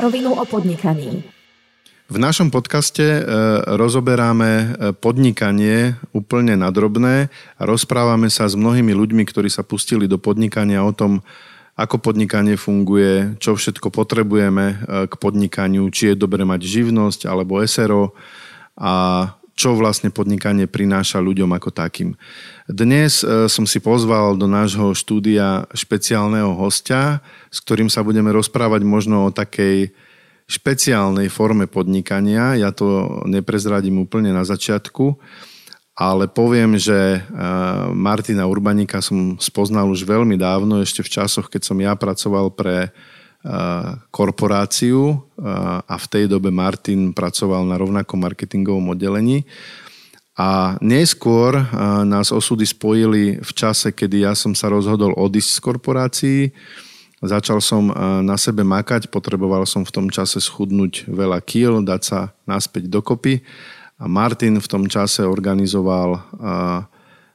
rovinu o podnikaní. V našom podcaste e, rozoberáme e, podnikanie úplne nadrobné a rozprávame sa s mnohými ľuďmi, ktorí sa pustili do podnikania o tom, ako podnikanie funguje, čo všetko potrebujeme e, k podnikaniu, či je dobre mať živnosť alebo SRO a čo vlastne podnikanie prináša ľuďom ako takým. Dnes som si pozval do nášho štúdia špeciálneho hostia, s ktorým sa budeme rozprávať možno o takej špeciálnej forme podnikania. Ja to neprezradím úplne na začiatku, ale poviem, že eh, Martina Urbanika som spoznal už veľmi dávno, ešte v časoch, keď som ja pracoval pre korporáciu a v tej dobe Martin pracoval na rovnakom marketingovom oddelení. A neskôr nás osudy spojili v čase, kedy ja som sa rozhodol odísť z korporácií Začal som na sebe makať, potreboval som v tom čase schudnúť veľa kýl, dať sa naspäť dokopy. A Martin v tom čase organizoval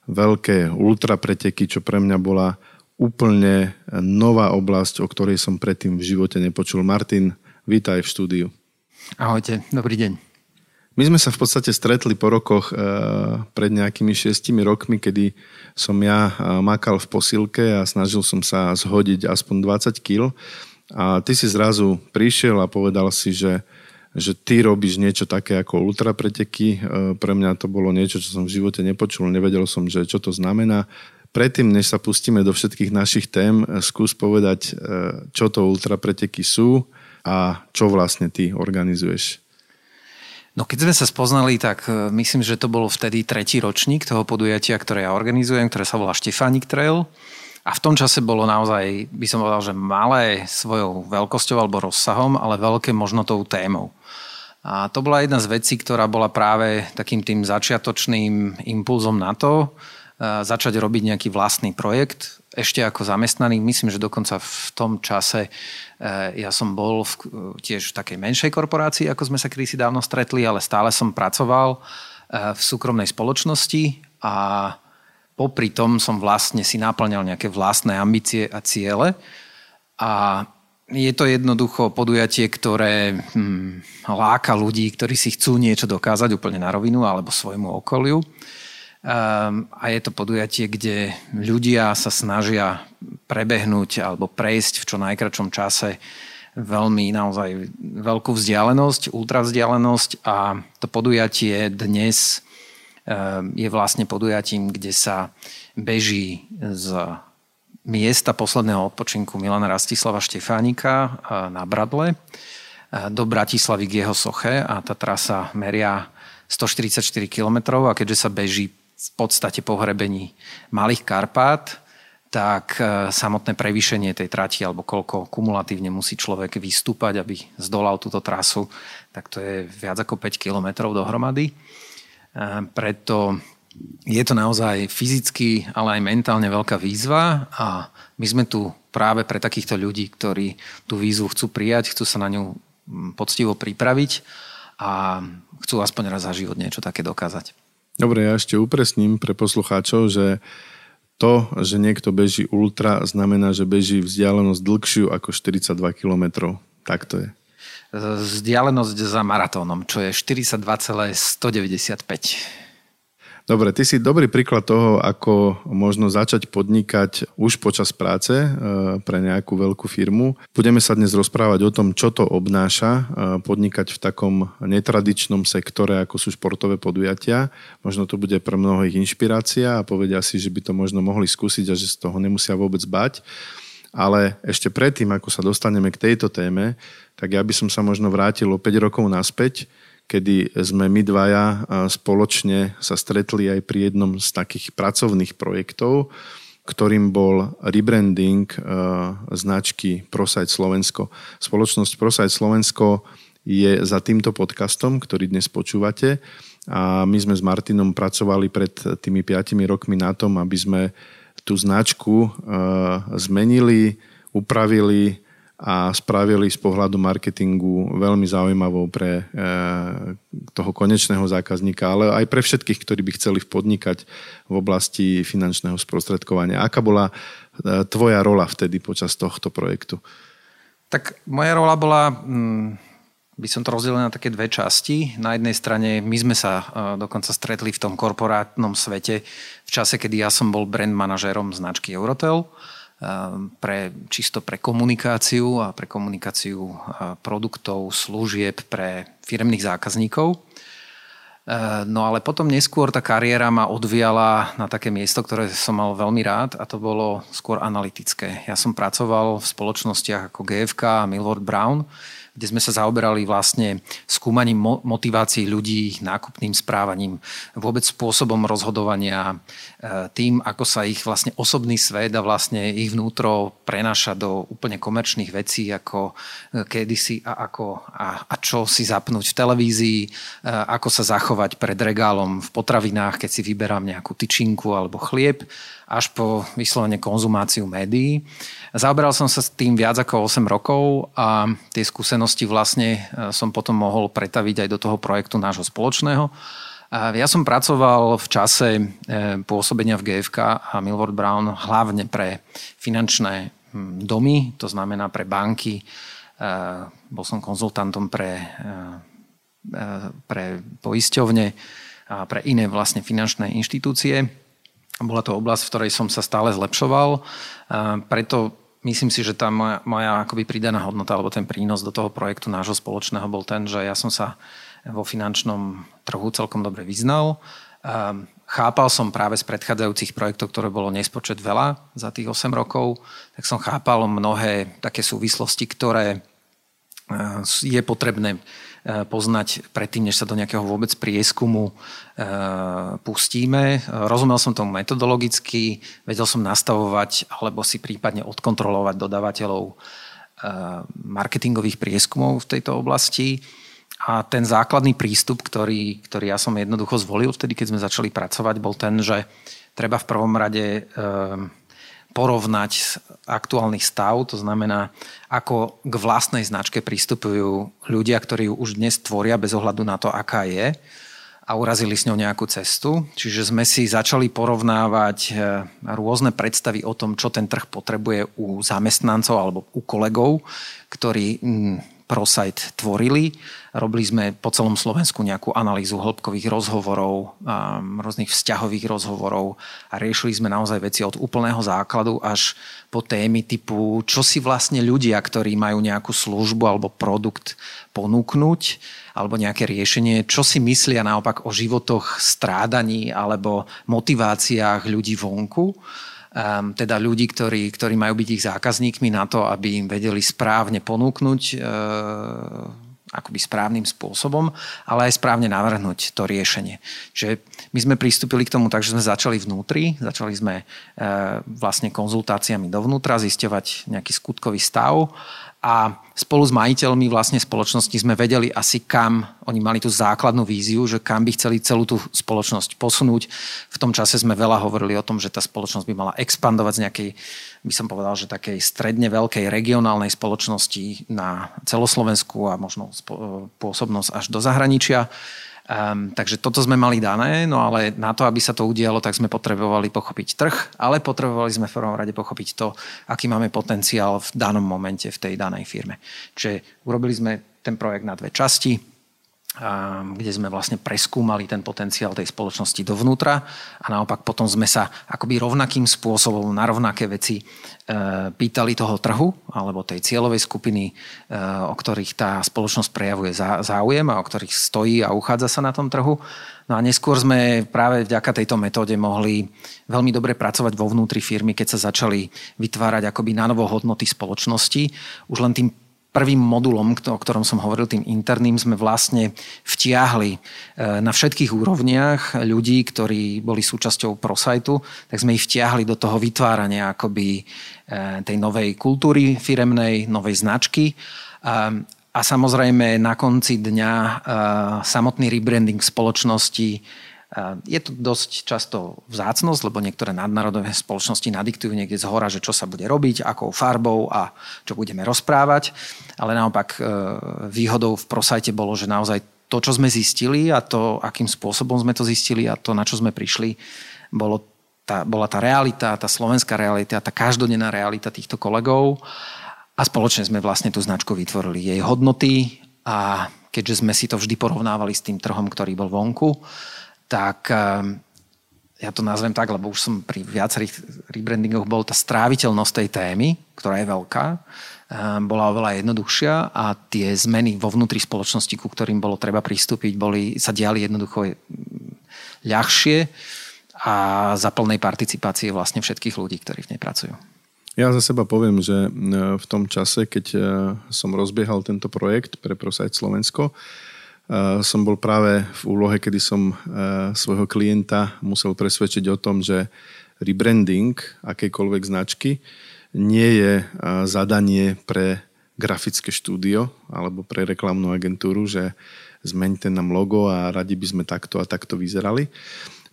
veľké ultra preteky, čo pre mňa bola úplne nová oblasť, o ktorej som predtým v živote nepočul. Martin, vítaj v štúdiu. Ahojte, dobrý deň. My sme sa v podstate stretli po rokoch e, pred nejakými šiestimi rokmi, kedy som ja e, makal v posilke a snažil som sa zhodiť aspoň 20 kg. A ty si zrazu prišiel a povedal si, že, že ty robíš niečo také ako ultrapreteky. E, pre mňa to bolo niečo, čo som v živote nepočul, nevedel som, že čo to znamená. Predtým, než sa pustíme do všetkých našich tém, skús povedať, čo to ultrapreteky sú a čo vlastne ty organizuješ. No keď sme sa spoznali, tak e, myslím, že to bolo vtedy tretí ročník toho podujatia, ktoré ja organizujem, ktoré sa volá Štefánik Trail. A v tom čase bolo naozaj, by som povedal, že malé svojou veľkosťou alebo rozsahom, ale veľké možno tou témou. A to bola jedna z vecí, ktorá bola práve takým tým začiatočným impulzom na to, začať robiť nejaký vlastný projekt. Ešte ako zamestnaný, myslím, že dokonca v tom čase Eh, ja som bol v, tiež v takej menšej korporácii, ako sme sa kedysi dávno stretli, ale stále som pracoval eh, v súkromnej spoločnosti a popri tom som vlastne si naplňal nejaké vlastné ambície a ciele. A je to jednoducho podujatie, ktoré hm, láka ľudí, ktorí si chcú niečo dokázať úplne na rovinu alebo svojmu okoliu. Um, a je to podujatie, kde ľudia sa snažia prebehnúť alebo prejsť v čo najkračom čase veľmi naozaj veľkú vzdialenosť, ultravzdialenosť a to podujatie dnes um, je vlastne podujatím, kde sa beží z miesta posledného odpočinku Milana Rastislava Štefánika uh, na Bradle uh, do Bratislavy k jeho soche a tá trasa meria 144 km a keďže sa beží v podstate pohrebení Malých Karpát, tak e, samotné prevýšenie tej trati, alebo koľko kumulatívne musí človek vystúpať, aby zdolal túto trasu, tak to je viac ako 5 kilometrov dohromady. E, preto je to naozaj fyzicky, ale aj mentálne veľká výzva a my sme tu práve pre takýchto ľudí, ktorí tú výzvu chcú prijať, chcú sa na ňu poctivo pripraviť a chcú aspoň raz za život niečo také dokázať. Dobre, ja ešte upresním pre poslucháčov, že to, že niekto beží ultra, znamená, že beží vzdialenosť dlhšiu ako 42 km. Tak to je. Vzdialenosť za maratónom, čo je 42,195. Dobre, ty si dobrý príklad toho, ako možno začať podnikať už počas práce e, pre nejakú veľkú firmu. Budeme sa dnes rozprávať o tom, čo to obnáša e, podnikať v takom netradičnom sektore, ako sú športové podujatia. Možno to bude pre mnohých inšpirácia a povedia si, že by to možno mohli skúsiť a že z toho nemusia vôbec bať. Ale ešte predtým, ako sa dostaneme k tejto téme, tak ja by som sa možno vrátil o 5 rokov naspäť, kedy sme my dvaja spoločne sa stretli aj pri jednom z takých pracovných projektov, ktorým bol rebranding značky ProSite Slovensko. Spoločnosť ProSite Slovensko je za týmto podcastom, ktorý dnes počúvate a my sme s Martinom pracovali pred tými 5 rokmi na tom, aby sme tú značku zmenili, upravili, a spravili z pohľadu marketingu veľmi zaujímavou pre e, toho konečného zákazníka, ale aj pre všetkých, ktorí by chceli podnikať v oblasti finančného sprostredkovania. Aká bola e, tvoja rola vtedy počas tohto projektu? Tak moja rola bola, mm, by som to rozdelil na také dve časti. Na jednej strane my sme sa dokonca stretli v tom korporátnom svete v čase, kedy ja som bol brand manažérom značky Eurotel pre, čisto pre komunikáciu a pre komunikáciu produktov, služieb pre firmných zákazníkov. Eh, no ale potom neskôr tá kariéra ma odviala na také miesto, ktoré som mal veľmi rád a to bolo skôr analytické. Ja som pracoval v spoločnostiach ako GFK a Millward Brown, kde sme sa zaoberali vlastne skúmaním motivácií ľudí, nákupným správaním, vôbec spôsobom rozhodovania, e, tým, ako sa ich vlastne osobný svet a vlastne ich vnútro prenáša do úplne komerčných vecí, ako e, kedysi a ako a, a čo si zapnúť v televízii, e, ako sa zachovať pred regálom v potravinách, keď si vyberám nejakú tyčinku alebo chlieb až po vyslovene konzumáciu médií. Zaoberal som sa s tým viac ako 8 rokov a tie skúsenosti vlastne e, som potom mohol pretaviť aj do toho projektu nášho spoločného. Ja som pracoval v čase e, pôsobenia v GFK a Milward Brown hlavne pre finančné domy, to znamená pre banky. E, bol som konzultantom pre, pre poisťovne a pre iné vlastne finančné inštitúcie. Bola to oblasť, v ktorej som sa stále zlepšoval. Preto myslím si, že tá moja, moja akoby pridaná hodnota alebo ten prínos do toho projektu nášho spoločného bol ten, že ja som sa vo finančnom trhu celkom dobre vyznal. Chápal som práve z predchádzajúcich projektov, ktoré bolo nespočet veľa za tých 8 rokov, tak som chápal mnohé také súvislosti, ktoré je potrebné poznať predtým, než sa do nejakého vôbec prieskumu eh, pustíme. Rozumel som tomu metodologicky, vedel som nastavovať alebo si prípadne odkontrolovať dodávateľov eh, marketingových prieskumov v tejto oblasti. A ten základný prístup, ktorý, ktorý ja som jednoducho zvolil vtedy, keď sme začali pracovať, bol ten, že treba v prvom rade porovnať aktuálny stav, to znamená, ako k vlastnej značke pristupujú ľudia, ktorí ju už dnes tvoria bez ohľadu na to, aká je a urazili s ňou nejakú cestu. Čiže sme si začali porovnávať e, rôzne predstavy o tom, čo ten trh potrebuje u zamestnancov alebo u kolegov, ktorí ProSite tvorili. Robili sme po celom Slovensku nejakú analýzu hĺbkových rozhovorov, rôznych vzťahových rozhovorov a riešili sme naozaj veci od úplného základu až po témy typu, čo si vlastne ľudia, ktorí majú nejakú službu alebo produkt ponúknuť, alebo nejaké riešenie, čo si myslia naopak o životoch strádaní alebo motiváciách ľudí vonku um, teda ľudí, ktorí, ktorí majú byť ich zákazníkmi na to, aby im vedeli správne ponúknuť uh, akoby správnym spôsobom, ale aj správne navrhnúť to riešenie. Čiže my sme pristúpili k tomu tak, že sme začali vnútri, začali sme e, vlastne konzultáciami dovnútra, zisťovať nejaký skutkový stav a spolu s majiteľmi vlastne spoločnosti sme vedeli asi kam, oni mali tú základnú víziu, že kam by chceli celú tú spoločnosť posunúť. V tom čase sme veľa hovorili o tom, že tá spoločnosť by mala expandovať z nejakej, by som povedal, že takej stredne veľkej regionálnej spoločnosti na celoslovensku a možno pôsobnosť až do zahraničia. Um, takže toto sme mali dané, no ale na to, aby sa to udialo, tak sme potrebovali pochopiť trh, ale potrebovali sme v prvom rade pochopiť to, aký máme potenciál v danom momente v tej danej firme. Čiže urobili sme ten projekt na dve časti kde sme vlastne preskúmali ten potenciál tej spoločnosti dovnútra a naopak potom sme sa akoby rovnakým spôsobom na rovnaké veci e, pýtali toho trhu alebo tej cieľovej skupiny, e, o ktorých tá spoločnosť prejavuje záujem a o ktorých stojí a uchádza sa na tom trhu. No a neskôr sme práve vďaka tejto metóde mohli veľmi dobre pracovať vo vnútri firmy, keď sa začali vytvárať akoby na novo hodnoty spoločnosti. Už len tým prvým modulom, o ktorom som hovoril, tým interným, sme vlastne vtiahli e, na všetkých úrovniach ľudí, ktorí boli súčasťou ProSitu, tak sme ich vtiahli do toho vytvárania akoby e, tej novej kultúry firemnej, novej značky. A samozrejme na konci dňa e, samotný rebranding spoločnosti je to dosť často vzácnosť, lebo niektoré nadnárodové spoločnosti nadiktujú niekde z hora, že čo sa bude robiť, akou farbou a čo budeme rozprávať. Ale naopak e, výhodou v prosajte bolo, že naozaj to, čo sme zistili a to, akým spôsobom sme to zistili a to, na čo sme prišli, bolo tá, bola tá realita, tá slovenská realita, tá každodenná realita týchto kolegov A spoločne sme vlastne tú značku vytvorili. Jej hodnoty a keďže sme si to vždy porovnávali s tým trhom, ktorý bol vonku, tak ehm, ja to nazvem tak, lebo už som pri viacerých rebrandingoch bol tá stráviteľnosť tej témy, ktorá je veľká, ehm, bola oveľa jednoduchšia a tie zmeny vo vnútri spoločnosti, ku ktorým bolo treba pristúpiť, boli, sa diali jednoducho ľahšie a za plnej participácie vlastne všetkých ľudí, ktorí v nej pracujú. Ja za seba poviem, že v tom čase, keď som rozbiehal tento projekt pre ProSite Slovensko, som bol práve v úlohe, kedy som svojho klienta musel presvedčiť o tom, že rebranding akejkoľvek značky nie je zadanie pre grafické štúdio alebo pre reklamnú agentúru, že zmeňte nám logo a radi by sme takto a takto vyzerali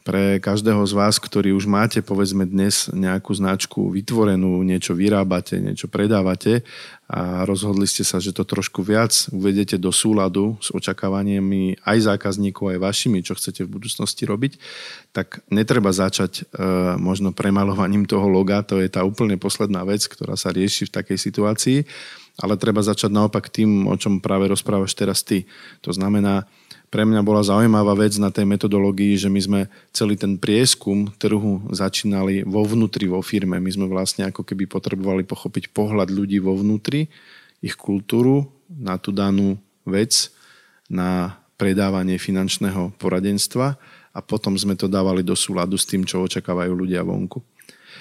pre každého z vás, ktorý už máte povedzme dnes nejakú značku vytvorenú, niečo vyrábate, niečo predávate a rozhodli ste sa, že to trošku viac uvedete do súladu s očakávaniami aj zákazníkov, aj vašimi, čo chcete v budúcnosti robiť, tak netreba začať e, možno premalovaním toho loga, to je tá úplne posledná vec, ktorá sa rieši v takej situácii, ale treba začať naopak tým, o čom práve rozprávaš teraz ty. To znamená, pre mňa bola zaujímavá vec na tej metodológii, že my sme celý ten prieskum trhu začínali vo vnútri vo firme. My sme vlastne ako keby potrebovali pochopiť pohľad ľudí vo vnútri, ich kultúru na tú danú vec, na predávanie finančného poradenstva a potom sme to dávali do súladu s tým, čo očakávajú ľudia vonku.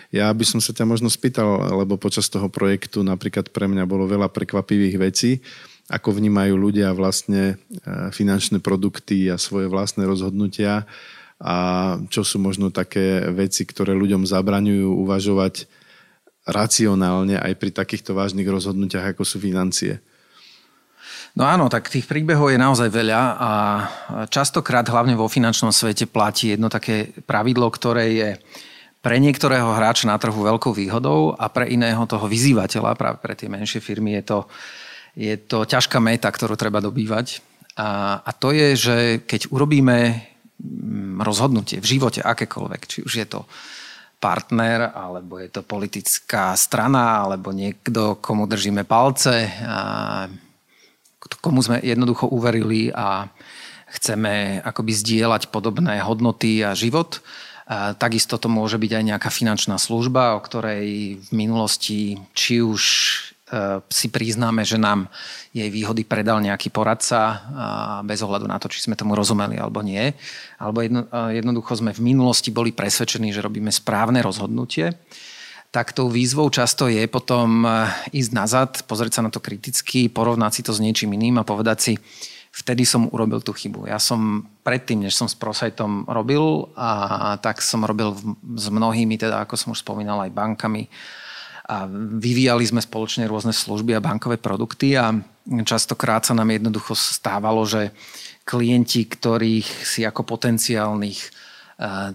Ja by som sa ťa možno spýtal, lebo počas toho projektu napríklad pre mňa bolo veľa prekvapivých vecí ako vnímajú ľudia vlastne e, finančné produkty a svoje vlastné rozhodnutia a čo sú možno také veci, ktoré ľuďom zabraňujú uvažovať racionálne aj pri takýchto vážnych rozhodnutiach, ako sú financie. No áno, tak tých príbehov je naozaj veľa a častokrát hlavne vo finančnom svete platí jedno také pravidlo, ktoré je pre niektorého hráča na trhu veľkou výhodou a pre iného toho vyzývateľa, práve pre tie menšie firmy je to je to ťažká meta, ktorú treba dobývať. A, a to je, že keď urobíme mm, rozhodnutie v živote akékoľvek, či už je to partner, alebo je to politická strana, alebo niekto, komu držíme palce, a komu sme jednoducho uverili a chceme akoby zdieľať podobné hodnoty a život. A takisto to môže byť aj nejaká finančná služba, o ktorej v minulosti či už si priznáme, že nám jej výhody predal nejaký poradca bez ohľadu na to, či sme tomu rozumeli alebo nie. Alebo jedno, eh, jednoducho sme v minulosti boli presvedčení, že robíme správne rozhodnutie. Tak tou výzvou často je potom eh, ísť nazad, pozrieť sa na to kriticky, porovnať si to s niečím iným a povedať si, vtedy som urobil tú chybu. Ja som predtým, než som s Prosajtom robil, a tak som robil s mnohými, teda ako som už spomínal, aj bankami, a vyvíjali sme spoločne rôzne služby a bankové produkty a častokrát sa nám jednoducho stávalo, že klienti, ktorých si ako potenciálnych e,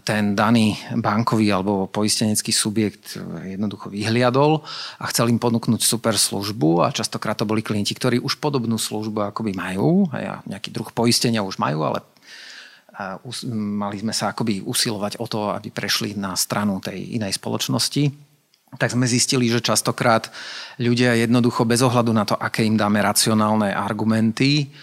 ten daný bankový alebo poistenecký subjekt jednoducho vyhliadol a chcel im ponúknuť super službu a častokrát to boli klienti, ktorí už podobnú službu akoby majú, a nejaký druh poistenia už majú, ale mali sme sa akoby usilovať o to, aby prešli na stranu tej inej spoločnosti tak sme zistili, že častokrát ľudia jednoducho bez ohľadu na to, aké im dáme racionálne argumenty,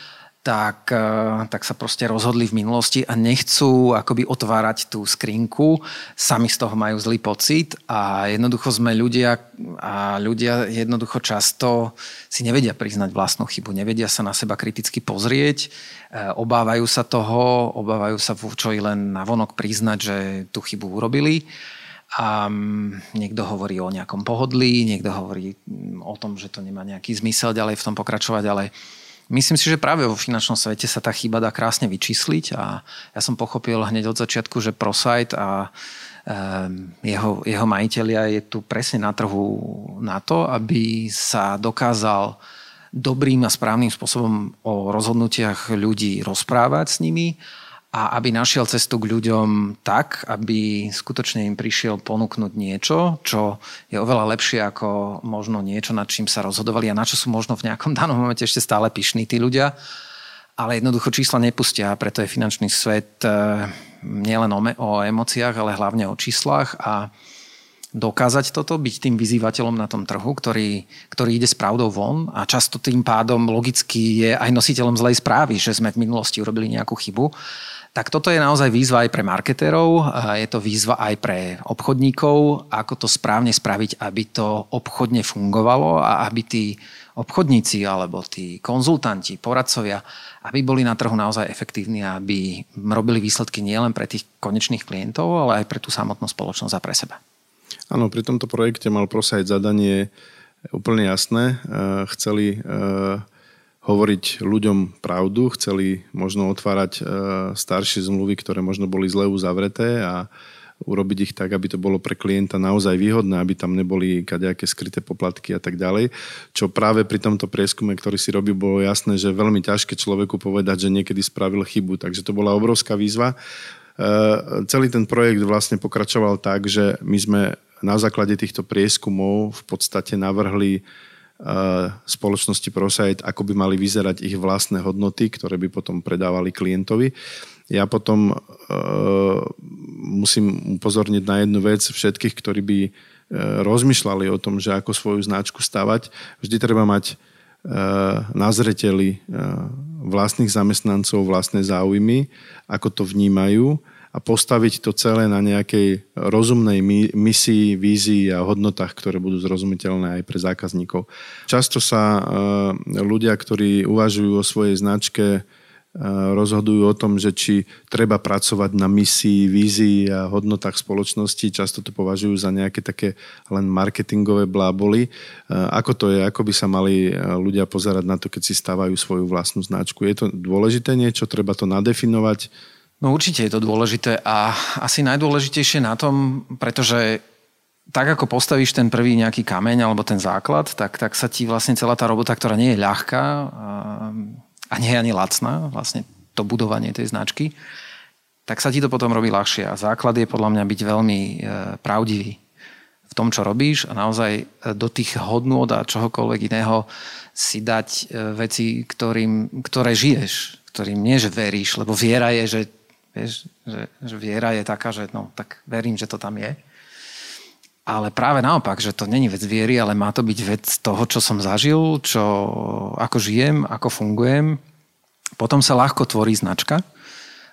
tak, e, tak sa proste rozhodli v minulosti a nechcú akoby otvárať tú skrinku, sami z toho majú zlý pocit a jednoducho sme ľudia a ľudia jednoducho často si nevedia priznať vlastnú chybu, nevedia sa na seba kriticky pozrieť, e, obávajú sa toho, obávajú sa čo i len na vonok priznať, že tú chybu urobili a mm, niekto hovorí o nejakom pohodlí, niekto hovorí mm, o tom, že to nemá nejaký zmysel ďalej v tom pokračovať, ale myslím si, že práve vo finančnom svete sa tá chyba dá krásne vyčísliť a ja som pochopil hneď od začiatku, že ProSite a jeho, jeho majiteľia je tu presne na trhu na to, aby sa dokázal dobrým a správnym spôsobom o rozhodnutiach ľudí rozprávať s nimi a aby našiel cestu k ľuďom tak, aby skutočne im prišiel ponúknuť niečo, čo je oveľa lepšie ako možno niečo, nad čím sa rozhodovali a na čo sú možno v nejakom danom momente ešte stále pyšní tí ľudia. Ale jednoducho čísla nepustia, preto je finančný svet eh, nielen o, o emóciách, ale hlavne o číslach a dokázať toto, byť tým vyzývateľom na tom trhu, ktorý, ktorý ide s pravdou von a často tým pádom logicky je aj nositeľom zlej správy, že sme v minulosti urobili nejakú chybu. Tak toto je naozaj výzva aj pre marketérov, je to výzva aj pre obchodníkov, ako to správne spraviť, aby to obchodne fungovalo a aby tí obchodníci alebo tí konzultanti, poradcovia, aby boli na trhu naozaj efektívni a aby robili výsledky nielen pre tých konečných klientov, ale aj pre tú samotnú spoločnosť a pre seba. Áno, pri tomto projekte mal prosajť zadanie úplne jasné. Eh, chceli eh, hovoriť ľuďom pravdu, chceli možno otvárať eh, staršie zmluvy, ktoré možno boli zle uzavreté a urobiť ich tak, aby to bolo pre klienta naozaj výhodné, aby tam neboli kadejaké skryté poplatky a tak ďalej. Čo práve pri tomto prieskume, ktorý si robil, bolo jasné, že veľmi ťažké človeku povedať, že niekedy spravil chybu. Takže to bola obrovská výzva. Celý ten projekt vlastne pokračoval tak, že my sme na základe týchto prieskumov v podstate navrhli e, spoločnosti ProSite, ako by mali vyzerať ich vlastné hodnoty, ktoré by potom predávali klientovi. Ja potom uh, musím upozorniť na jednu vec všetkých, ktorí by uh, rozmýšľali o tom, že ako svoju značku stavať. Vždy treba mať uh, na zreteli uh, vlastných zamestnancov, vlastné záujmy, ako to vnímajú a postaviť to celé na nejakej rozumnej misii, vízii a hodnotách, ktoré budú zrozumiteľné aj pre zákazníkov. Často sa e, ľudia, ktorí uvažujú o svojej značke, e, rozhodujú o tom, že či treba pracovať na misii, vízii a hodnotách spoločnosti. Často to považujú za nejaké také len marketingové bláboli. E, ako to je? Ako by sa mali ľudia pozerať na to, keď si stávajú svoju vlastnú značku? Je to dôležité niečo? Treba to nadefinovať? No určite je to dôležité a asi najdôležitejšie na tom, pretože tak ako postavíš ten prvý nejaký kameň alebo ten základ, tak, tak sa ti vlastne celá tá robota, ktorá nie je ľahká a nie je ani lacná, vlastne to budovanie tej značky, tak sa ti to potom robí ľahšie. A základ je podľa mňa byť veľmi e, pravdivý v tom, čo robíš a naozaj e, do tých hodnôt a čohokoľvek iného si dať e, veci, ktorým, ktoré žiješ, ktorým nie, že veríš, lebo viera je, že Vieš, že, že viera je taká, že no, tak verím, že to tam je. Ale práve naopak, že to není vec viery, ale má to byť vec toho, čo som zažil, čo, ako žijem, ako fungujem. Potom sa ľahko tvorí značka,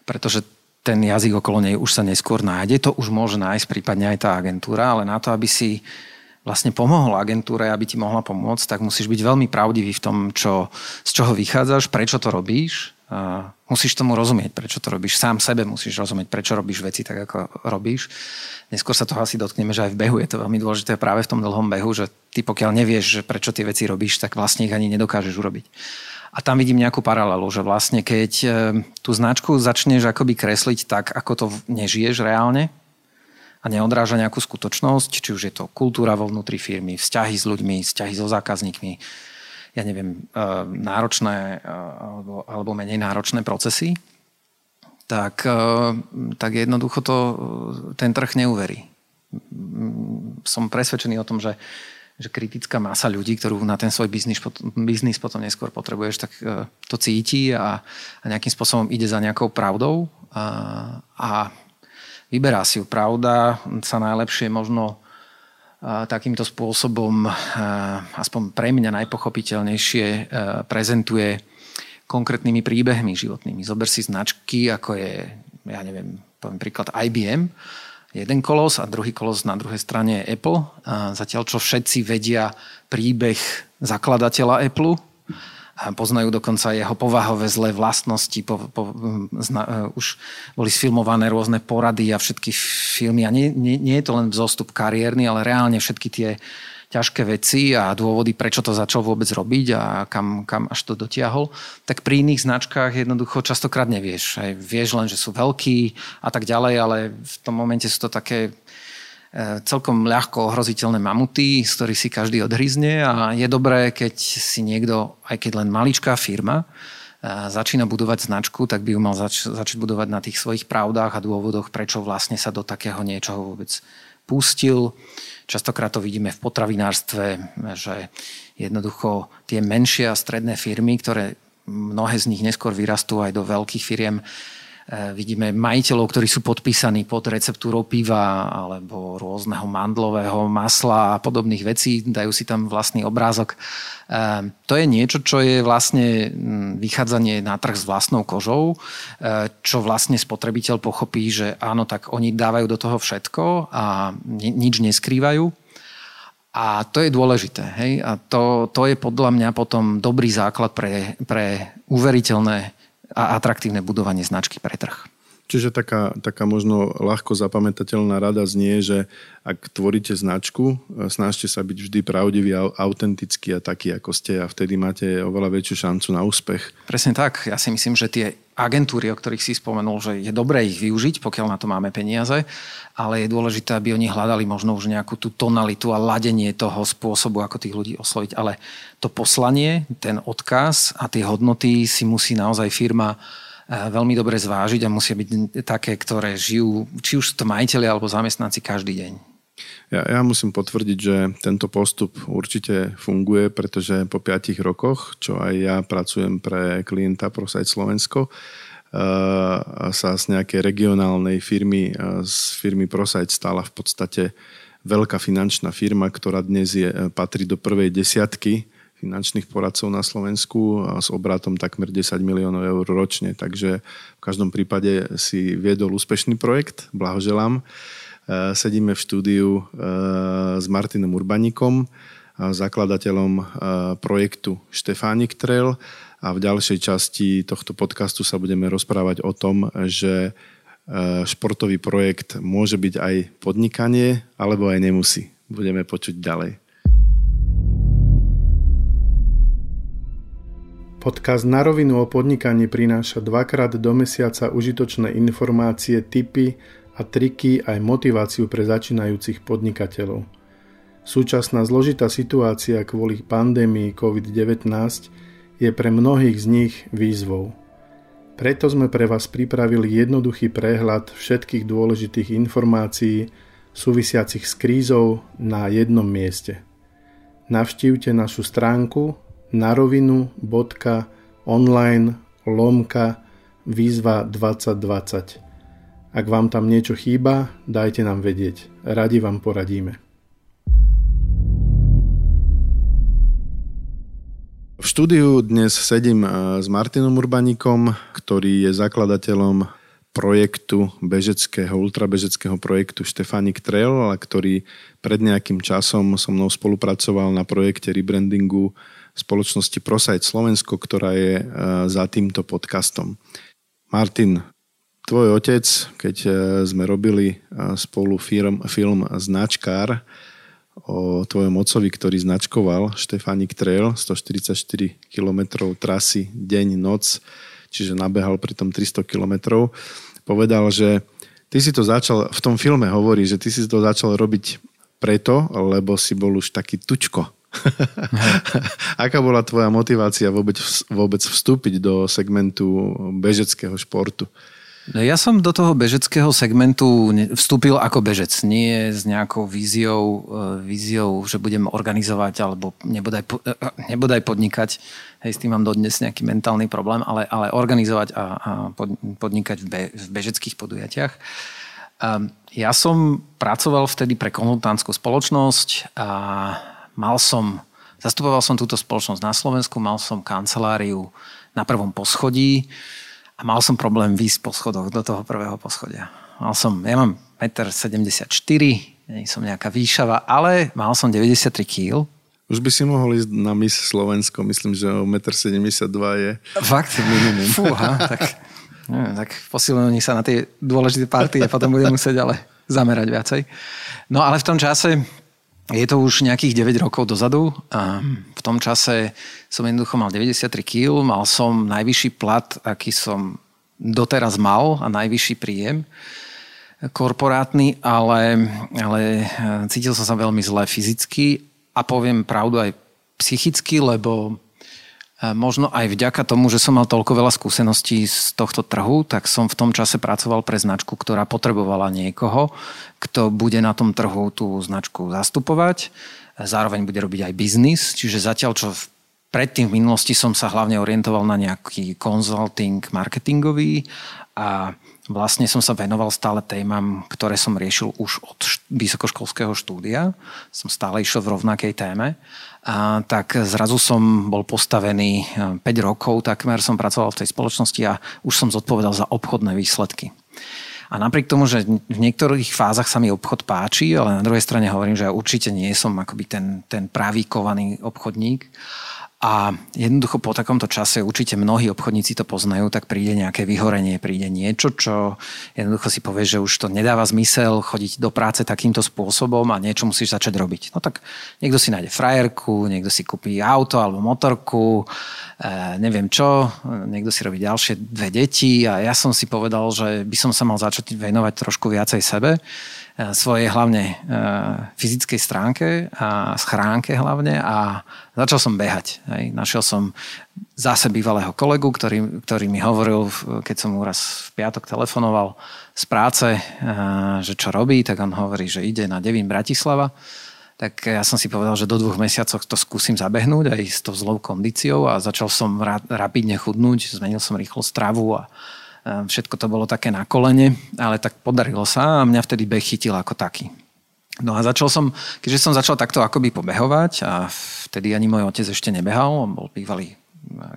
pretože ten jazyk okolo nej už sa neskôr nájde. To už môže nájsť prípadne aj tá agentúra, ale na to, aby si vlastne pomohol agentúre, aby ti mohla pomôcť, tak musíš byť veľmi pravdivý v tom, čo, z čoho vychádzaš, prečo to robíš Uh, musíš tomu rozumieť, prečo to robíš. Sám sebe musíš rozumieť, prečo robíš veci tak, ako robíš. Neskôr sa toho asi dotkneme, že aj v behu je to veľmi dôležité práve v tom dlhom behu, že ty pokiaľ nevieš, že prečo tie veci robíš, tak vlastne ich ani nedokážeš urobiť. A tam vidím nejakú paralelu, že vlastne keď e, tú značku začneš akoby kresliť tak, ako to nežiješ reálne a neodráža nejakú skutočnosť, či už je to kultúra vo vnútri firmy, vzťahy s ľuďmi, vzťahy so zákazníkmi, ja neviem, eh, náročné eh, alebo, alebo menej náročné procesy, tak, eh, tak jednoducho to ten trh neuverí. Som presvedčený o tom, že, že kritická masa ľudí, ktorú na ten svoj biznis, biznis potom neskôr potrebuješ, tak to cíti a, a nejakým spôsobom ide za nejakou pravdou a, a vyberá si ju. Pravda sa najlepšie možno takýmto spôsobom, aspoň pre mňa najpochopiteľnejšie, prezentuje konkrétnymi príbehmi životnými. Zober si značky, ako je, ja neviem, poviem príklad IBM, jeden kolos a druhý kolos na druhej strane je Apple. Zatiaľ, čo všetci vedia príbeh zakladateľa Apple, poznajú dokonca jeho povahové zlé vlastnosti. Po, po, zna, uh, už boli sfilmované rôzne porady a všetky filmy. A nie, nie, nie je to len vzostup kariérny, ale reálne všetky tie ťažké veci a dôvody, prečo to začal vôbec robiť a kam, kam až to dotiahol, tak pri iných značkách jednoducho častokrát nevieš. Aj vieš len, že sú veľkí a tak ďalej, ale v tom momente sú to také E, celkom ľahko ohroziteľné mamuty, z ktorých si každý odhryzne a je dobré, keď si niekto, aj keď len maličká firma, e, začína budovať značku, tak by ju mal zač- začať budovať na tých svojich pravdách a dôvodoch, prečo vlastne sa do takého niečoho vôbec pustil. Častokrát to vidíme v potravinárstve, že jednoducho tie menšie a stredné firmy, ktoré mnohé z nich neskôr vyrastú aj do veľkých firiem, vidíme majiteľov, ktorí sú podpísaní pod receptúrou piva alebo rôzneho mandlového masla a podobných vecí, dajú si tam vlastný obrázok. Ehm, to je niečo, čo je vlastne mm, vychádzanie na trh s vlastnou kožou, ehm, čo vlastne spotrebiteľ pochopí, že áno, tak oni dávajú do toho všetko a nič neskrývajú. A to je dôležité. Hej? A to, to je podľa mňa potom dobrý základ pre, pre uveriteľné a atraktívne budovanie značky pre trh. Čiže taká, taká možno ľahko zapamätateľná rada znie, že ak tvoríte značku, e, snažte sa byť vždy pravdivý, autentický a taký, ako ste a vtedy máte oveľa väčšiu šancu na úspech. Presne tak. Ja si myslím, že tie agentúry, o ktorých si spomenul, že je dobré ich využiť, pokiaľ na to máme peniaze, ale je dôležité, aby oni hľadali možno už nejakú tú tonalitu a ladenie toho spôsobu, ako tých ľudí osloviť. Ale to poslanie, ten odkaz a tie hodnoty si musí naozaj firma veľmi dobre zvážiť a musia byť také, ktoré žijú, či už sú to majiteľi alebo zamestnanci každý deň. Ja, ja musím potvrdiť, že tento postup určite funguje, pretože po 5 rokoch, čo aj ja pracujem pre klienta ProSite Slovensko, sa z nejakej regionálnej firmy, z firmy ProSite stala v podstate veľká finančná firma, ktorá dnes je, patrí do prvej desiatky finančných poradcov na Slovensku s obratom takmer 10 miliónov eur ročne. Takže v každom prípade si viedol úspešný projekt, blahoželám. E, sedíme v štúdiu e, s Martinom Urbanikom, zakladateľom e, projektu Štefánik Trail a v ďalšej časti tohto podcastu sa budeme rozprávať o tom, že športový projekt môže byť aj podnikanie, alebo aj nemusí. Budeme počuť ďalej. Podcast Na rovinu o podnikaní prináša dvakrát do mesiaca užitočné informácie, tipy a triky aj motiváciu pre začínajúcich podnikateľov. Súčasná zložitá situácia kvôli pandémii COVID-19 je pre mnohých z nich výzvou. Preto sme pre vás pripravili jednoduchý prehľad všetkých dôležitých informácií súvisiacich s krízou na jednom mieste. Navštívte našu stránku narovinu.online lomka výzva 2020. Ak vám tam niečo chýba, dajte nám vedieť. Radi vám poradíme. V štúdiu dnes sedím eh, s Martinom Urbanikom, ktorý je zakladateľom projektu bežeckého, ultrabežeckého projektu Stefanik Trail, ktorý pred nejakým časom so mnou spolupracoval na projekte rebrandingu spoločnosti ProSite Slovensko, ktorá je e, za týmto podcastom. Martin, tvoj otec, keď e, sme robili e, spolu film, film Značkár o tvojom ocovi, ktorý značkoval Štefanik Trail, 144 km trasy, deň, noc, čiže nabehal pri tom 300 km, povedal, že ty si to začal, v tom filme hovorí, že ty si to začal robiť preto, lebo si bol už taký tučko Aká bola tvoja motivácia vôbec, vôbec vstúpiť do segmentu bežeckého športu? No ja som do toho bežeckého segmentu vstúpil ako bežec, nie s nejakou víziou, e, víziou že budem organizovať alebo nebodaj, e, e, nebodaj podnikať. Hej, s tým mám dodnes nejaký mentálny problém, ale, ale organizovať a, a podnikať v, be, v bežeckých podujatiach. Ja som pracoval vtedy pre konzultantskú spoločnosť a mal som, zastupoval som túto spoločnosť na Slovensku, mal som kanceláriu na prvom poschodí a mal som problém výsť po schodoch do toho prvého poschodia. Mal som, ja mám 1,74 m, nie som nejaká výšava, ale mal som 93 kg. Už by si mohol ísť na Miss Slovensko, myslím, že o 1,72 m je Fakt? minimum. Fúha, tak, neviem, tak posilení sa na tie dôležité partie potom budem musieť ale zamerať viacej. No ale v tom čase je to už nejakých 9 rokov dozadu. A v tom čase som jednoducho mal 93 kg, mal som najvyšší plat, aký som doteraz mal a najvyšší príjem korporátny, ale, ale e, cítil som sa veľmi zle fyzicky a poviem pravdu aj psychicky, lebo Možno aj vďaka tomu, že som mal toľko veľa skúseností z tohto trhu, tak som v tom čase pracoval pre značku, ktorá potrebovala niekoho, kto bude na tom trhu tú značku zastupovať. Zároveň bude robiť aj biznis, čiže zatiaľ, čo Predtým v minulosti som sa hlavne orientoval na nejaký consulting marketingový a vlastne som sa venoval stále témam, ktoré som riešil už od vysokoškolského štúdia. Som stále išiel v rovnakej téme. A tak zrazu som bol postavený 5 e, rokov, takmer som pracoval v tej spoločnosti a už som zodpovedal za obchodné výsledky. A napriek tomu, že v niektorých fázach sa mi obchod páči, ale na druhej strane hovorím, že ja určite nie som akoby ten, ten pravý kovaný obchodník. A jednoducho po takomto čase, určite mnohí obchodníci to poznajú, tak príde nejaké vyhorenie, príde niečo, čo jednoducho si povie, že už to nedáva zmysel chodiť do práce takýmto spôsobom a niečo musíš začať robiť. No tak niekto si nájde frajerku, niekto si kúpi auto alebo motorku, e, neviem čo, niekto si robí ďalšie dve deti a ja som si povedal, že by som sa mal začať venovať trošku viacej sebe svojej hlavne e, fyzickej stránke a schránke hlavne a začal som behať. Našiel som zase bývalého kolegu, ktorý, ktorý mi hovoril, keď som mu raz v piatok telefonoval z práce, e, že čo robí, tak on hovorí, že ide na Devín Bratislava. Tak ja som si povedal, že do dvoch mesiacov to skúsim zabehnúť aj s tou zlou kondíciou a začal som rapidne chudnúť, zmenil som rýchlo stravu a Všetko to bolo také na kolene, ale tak podarilo sa a mňa vtedy beh chytil ako taký. No a začal som, keďže som začal takto akoby pobehovať a vtedy ani môj otec ešte nebehal, on bol bývalý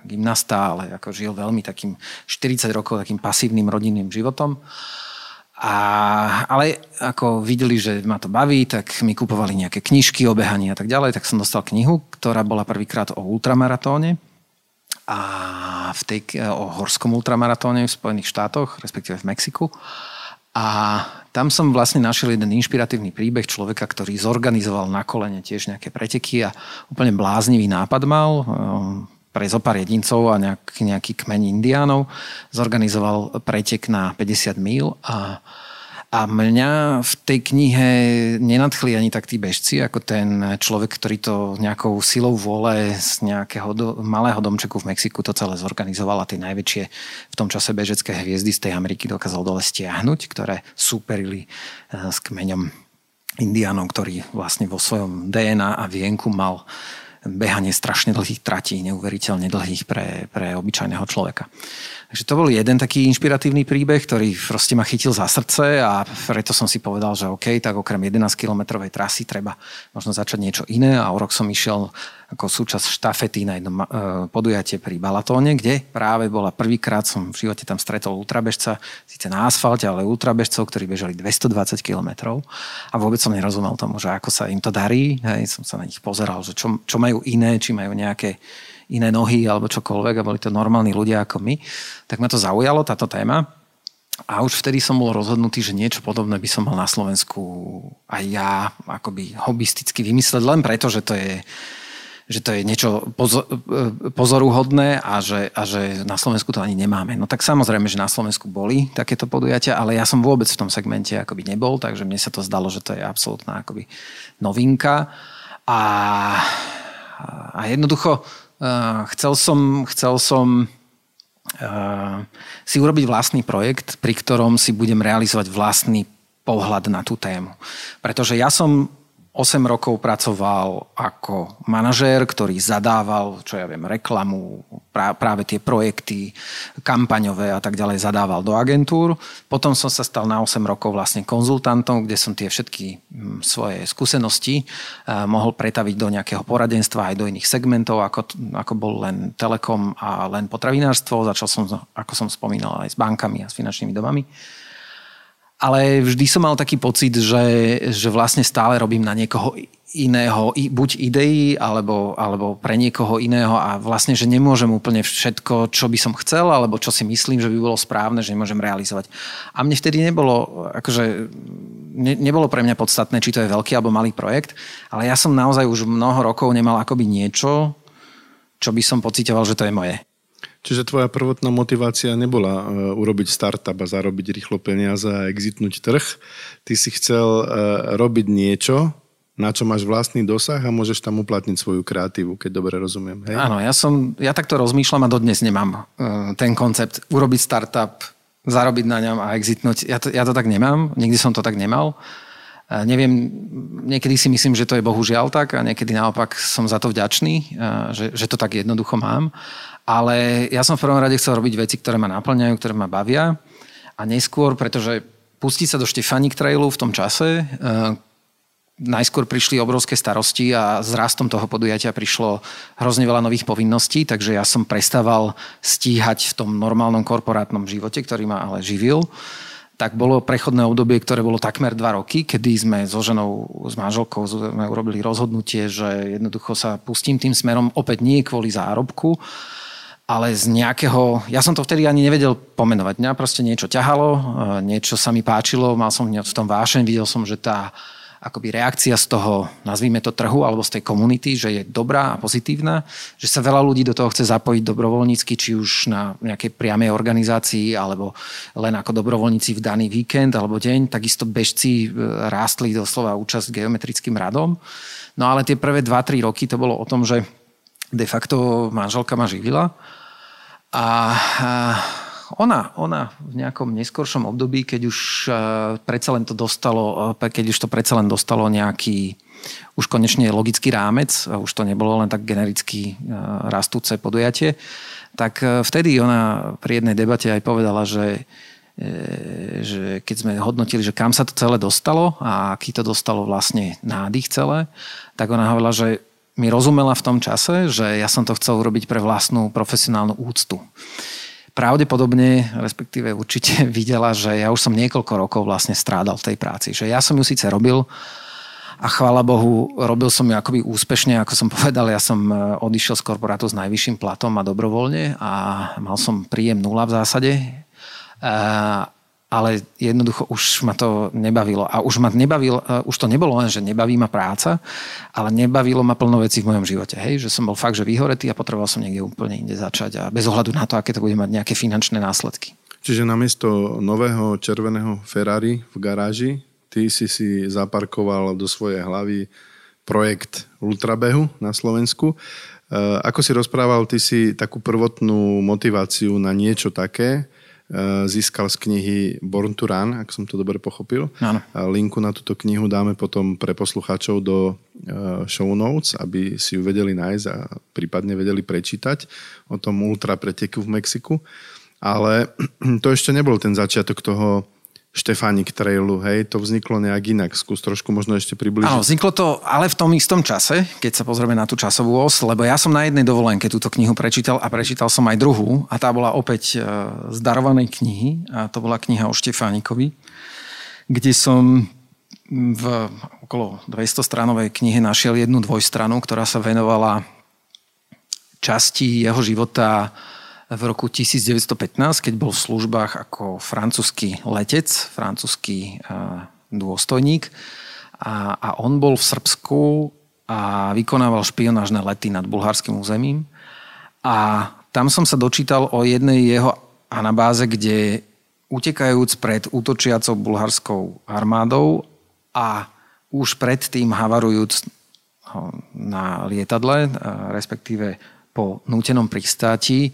gymnasta, ale ako žil veľmi takým 40 rokov takým pasívnym rodinným životom. A, ale ako videli, že ma to baví, tak mi kupovali nejaké knižky o behaní a tak ďalej, tak som dostal knihu, ktorá bola prvýkrát o ultramaratóne a v tej, o horskom ultramaratóne v Spojených štátoch, respektíve v Mexiku. A tam som vlastne našiel jeden inšpiratívny príbeh človeka, ktorý zorganizoval na kolene tiež nejaké preteky a úplne bláznivý nápad mal um, pre zo pár jedincov a nejaký, nejaký kmeň indiánov. Zorganizoval pretek na 50 míl a a mňa v tej knihe nenadchli ani tak tí bežci, ako ten človek, ktorý to nejakou silou vôle z nejakého do, malého domčeku v Mexiku to celé zorganizoval a tie najväčšie v tom čase bežecké hviezdy z tej Ameriky dokázal dole stiahnuť, ktoré súperili eh, s kmeňom indiánom, ktorý vlastne vo svojom DNA a vienku mal behanie strašne dlhých tratí, neuveriteľne dlhých pre, pre obyčajného človeka. Takže to bol jeden taký inšpiratívny príbeh, ktorý proste ma chytil za srdce a preto som si povedal, že OK, tak okrem 11-kilometrovej trasy treba možno začať niečo iné a o rok som išiel ako súčasť štafety na jednom e, podujatie pri Balatóne, kde práve bola prvýkrát som v živote tam stretol ultrabežca, síce na asfalte, ale ultrabežcov, ktorí bežali 220 km a vôbec som nerozumel tomu, že ako sa im to darí. Hej, som sa na nich pozeral, že čo, čo majú iné, či majú nejaké iné nohy alebo čokoľvek a boli to normálni ľudia ako my. Tak ma to zaujalo, táto téma. A už vtedy som bol rozhodnutý, že niečo podobné by som mal na Slovensku aj ja akoby hobisticky vymysleť, len preto, že to je že to je niečo pozoruhodné a že, a že na Slovensku to ani nemáme. No tak samozrejme, že na Slovensku boli takéto podujatia, ale ja som vôbec v tom segmente akoby nebol, takže mne sa to zdalo, že to je absolútna akoby novinka. A, a jednoducho uh, chcel som, chcel som uh, si urobiť vlastný projekt, pri ktorom si budem realizovať vlastný pohľad na tú tému. Pretože ja som 8 rokov pracoval ako manažér, ktorý zadával, čo ja viem, reklamu, práve tie projekty kampaňové a tak ďalej zadával do agentúr. Potom som sa stal na 8 rokov vlastne konzultantom, kde som tie všetky hm, svoje skúsenosti eh, mohol pretaviť do nejakého poradenstva aj do iných segmentov, ako, ako bol len telekom a len potravinárstvo. Začal som, ako som spomínal, aj s bankami a s finančnými domami ale vždy som mal taký pocit, že, že vlastne stále robím na niekoho iného, buď ideí, alebo, alebo pre niekoho iného a vlastne, že nemôžem úplne všetko, čo by som chcel, alebo čo si myslím, že by bolo správne, že nemôžem realizovať. A mne vtedy nebolo, akože, ne, nebolo pre mňa podstatné, či to je veľký alebo malý projekt, ale ja som naozaj už mnoho rokov nemal akoby niečo, čo by som pocitoval, že to je moje. Čiže tvoja prvotná motivácia nebola uh, urobiť startup a zarobiť rýchlo peniaze a exitnúť trh. Ty si chcel uh, robiť niečo, na čo máš vlastný dosah a môžeš tam uplatniť svoju kreatívu, keď dobre rozumiem. Hej? Áno, ja, som, ja takto rozmýšľam a dodnes nemám uh, ten koncept urobiť startup, zarobiť na ňom a exitnúť. Ja to, ja to tak nemám, nikdy som to tak nemal. Neviem, niekedy si myslím, že to je bohužiaľ tak a niekedy naopak som za to vďačný, že, že to tak jednoducho mám. Ale ja som v prvom rade chcel robiť veci, ktoré ma naplňajú, ktoré ma bavia. A neskôr, pretože pustiť sa do Štefanik Trailu v tom čase, najskôr prišli obrovské starosti a s rastom toho podujatia prišlo hrozne veľa nových povinností, takže ja som prestával stíhať v tom normálnom korporátnom živote, ktorý ma ale živil tak bolo prechodné obdobie, ktoré bolo takmer dva roky, kedy sme so ženou, s manželkou sme urobili rozhodnutie, že jednoducho sa pustím tým smerom opäť nie kvôli zárobku, ale z nejakého, ja som to vtedy ani nevedel pomenovať. Mňa proste niečo ťahalo, e, niečo sa mi páčilo, mal som v tom vášeň, videl som, že tá akoby reakcia z toho, nazvíme to trhu alebo z tej komunity, že je dobrá a pozitívna, že sa veľa ľudí do toho chce zapojiť dobrovoľnícky, či už na nejakej priamej organizácii alebo len ako dobrovoľníci v daný víkend alebo deň. Takisto bežci e, rástli doslova účasť geometrickým radom. No ale tie prvé 2-3 roky to bolo o tom, že de facto manželka ma živila a, a ona, ona v nejakom neskoršom období, keď už uh, predsa len to dostalo, uh, keď už to predsa len dostalo nejaký už konečne logický rámec, už to nebolo len tak genericky rastúce podujatie, tak vtedy ona pri jednej debate aj povedala, že že keď sme hodnotili, že kam sa to celé dostalo a aký to dostalo vlastne nádych celé, tak ona hovorila, že mi rozumela v tom čase, že ja som to chcel urobiť pre vlastnú profesionálnu úctu pravdepodobne, respektíve určite videla, že ja už som niekoľko rokov vlastne strádal v tej práci. Že ja som ju síce robil a chvála Bohu, robil som ju akoby úspešne, ako som povedal, ja som e, odišiel z korporátu s najvyšším platom a dobrovoľne a mal som príjem nula v zásade. E, ale jednoducho už ma to nebavilo. A už ma nebavilo, uh, už to nebolo len, že nebaví ma práca, ale nebavilo ma plno veci v mojom živote. Hej? Že som bol fakt, že vyhoretý a potreboval som niekde úplne inde začať a bez ohľadu na to, aké to bude mať nejaké finančné následky. Čiže namiesto nového červeného Ferrari v garáži, ty si si zaparkoval do svojej hlavy projekt ultrabehu na Slovensku. Uh, ako si rozprával, ty si takú prvotnú motiváciu na niečo také, získal z knihy Born to Run, ak som to dobre pochopil. Áno. Linku na túto knihu dáme potom pre poslucháčov do eh, show notes, aby si ju vedeli nájsť a prípadne vedeli prečítať o tom ultra preteku v Mexiku. Ale to ešte nebol ten začiatok toho Štefánik trailu, hej, to vzniklo nejak inak. Skús trošku možno ešte približiť. Áno, vzniklo to ale v tom istom čase, keď sa pozrieme na tú časovú os, lebo ja som na jednej dovolenke túto knihu prečítal a prečítal som aj druhú a tá bola opäť e, z darovanej knihy a to bola kniha o Štefánikovi, kde som v okolo 200 stranovej knihe našiel jednu dvojstranu, ktorá sa venovala časti jeho života v roku 1915, keď bol v službách ako francúzsky letec, francúzsky eh, dôstojník. A, a on bol v Srbsku a vykonával špionážne lety nad bulharským územím. A tam som sa dočítal o jednej jeho anabáze, kde utekajúc pred útočiacou bulharskou armádou a už predtým havarujúc na lietadle, eh, respektíve po nútenom pristáti,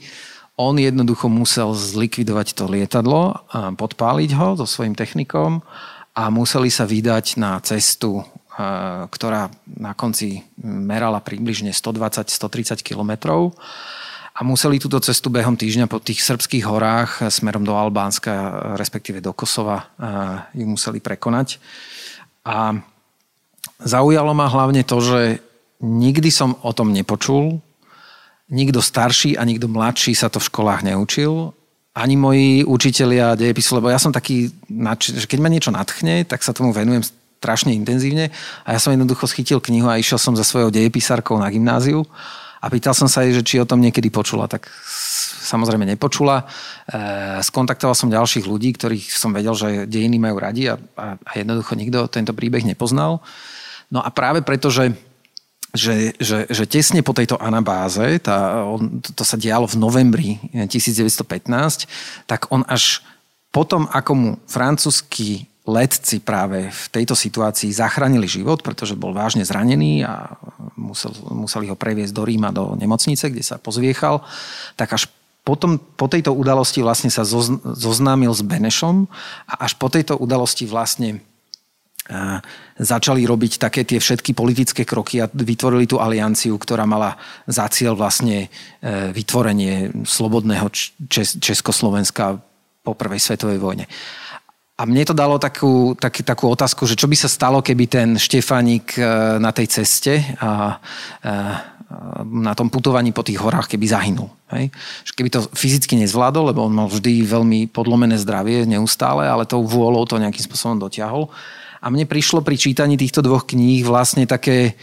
on jednoducho musel zlikvidovať to lietadlo, podpáliť ho so svojím technikom a museli sa vydať na cestu, ktorá na konci merala približne 120-130 kilometrov a museli túto cestu behom týždňa po tých srbských horách smerom do Albánska, respektíve do Kosova, ju museli prekonať. A zaujalo ma hlavne to, že nikdy som o tom nepočul, nikto starší a nikto mladší sa to v školách neučil. Ani moji učitelia dejepisu, lebo ja som taký, že keď ma niečo natchne, tak sa tomu venujem strašne intenzívne a ja som jednoducho schytil knihu a išiel som za svojou dejepisárkou na gymnáziu a pýtal som sa jej, že či o tom niekedy počula, tak samozrejme nepočula. E, skontaktoval som ďalších ľudí, ktorých som vedel, že dejiny majú radi a, a, a jednoducho nikto tento príbeh nepoznal. No a práve preto, že že, že, že tesne po tejto anabáze, tá, on, to, sa dialo v novembri 1915, tak on až potom, ako mu francúzskí letci práve v tejto situácii zachránili život, pretože bol vážne zranený a musel, museli ho previesť do Ríma, do nemocnice, kde sa pozviechal, tak až potom, po tejto udalosti vlastne sa zoznámil s Benešom a až po tejto udalosti vlastne začali robiť také tie všetky politické kroky a vytvorili tú alianciu, ktorá mala za cieľ vlastne e, vytvorenie slobodného Československa po prvej svetovej vojne. A mne to dalo takú, tak, takú otázku, že čo by sa stalo, keby ten Štefánik e, na tej ceste a, a na tom putovaní po tých horách, keby zahynul. Hej? Keby to fyzicky nezvládol, lebo on mal vždy veľmi podlomené zdravie neustále, ale tou vôľou to nejakým spôsobom dotiahol. A mne prišlo pri čítaní týchto dvoch kníh vlastne také,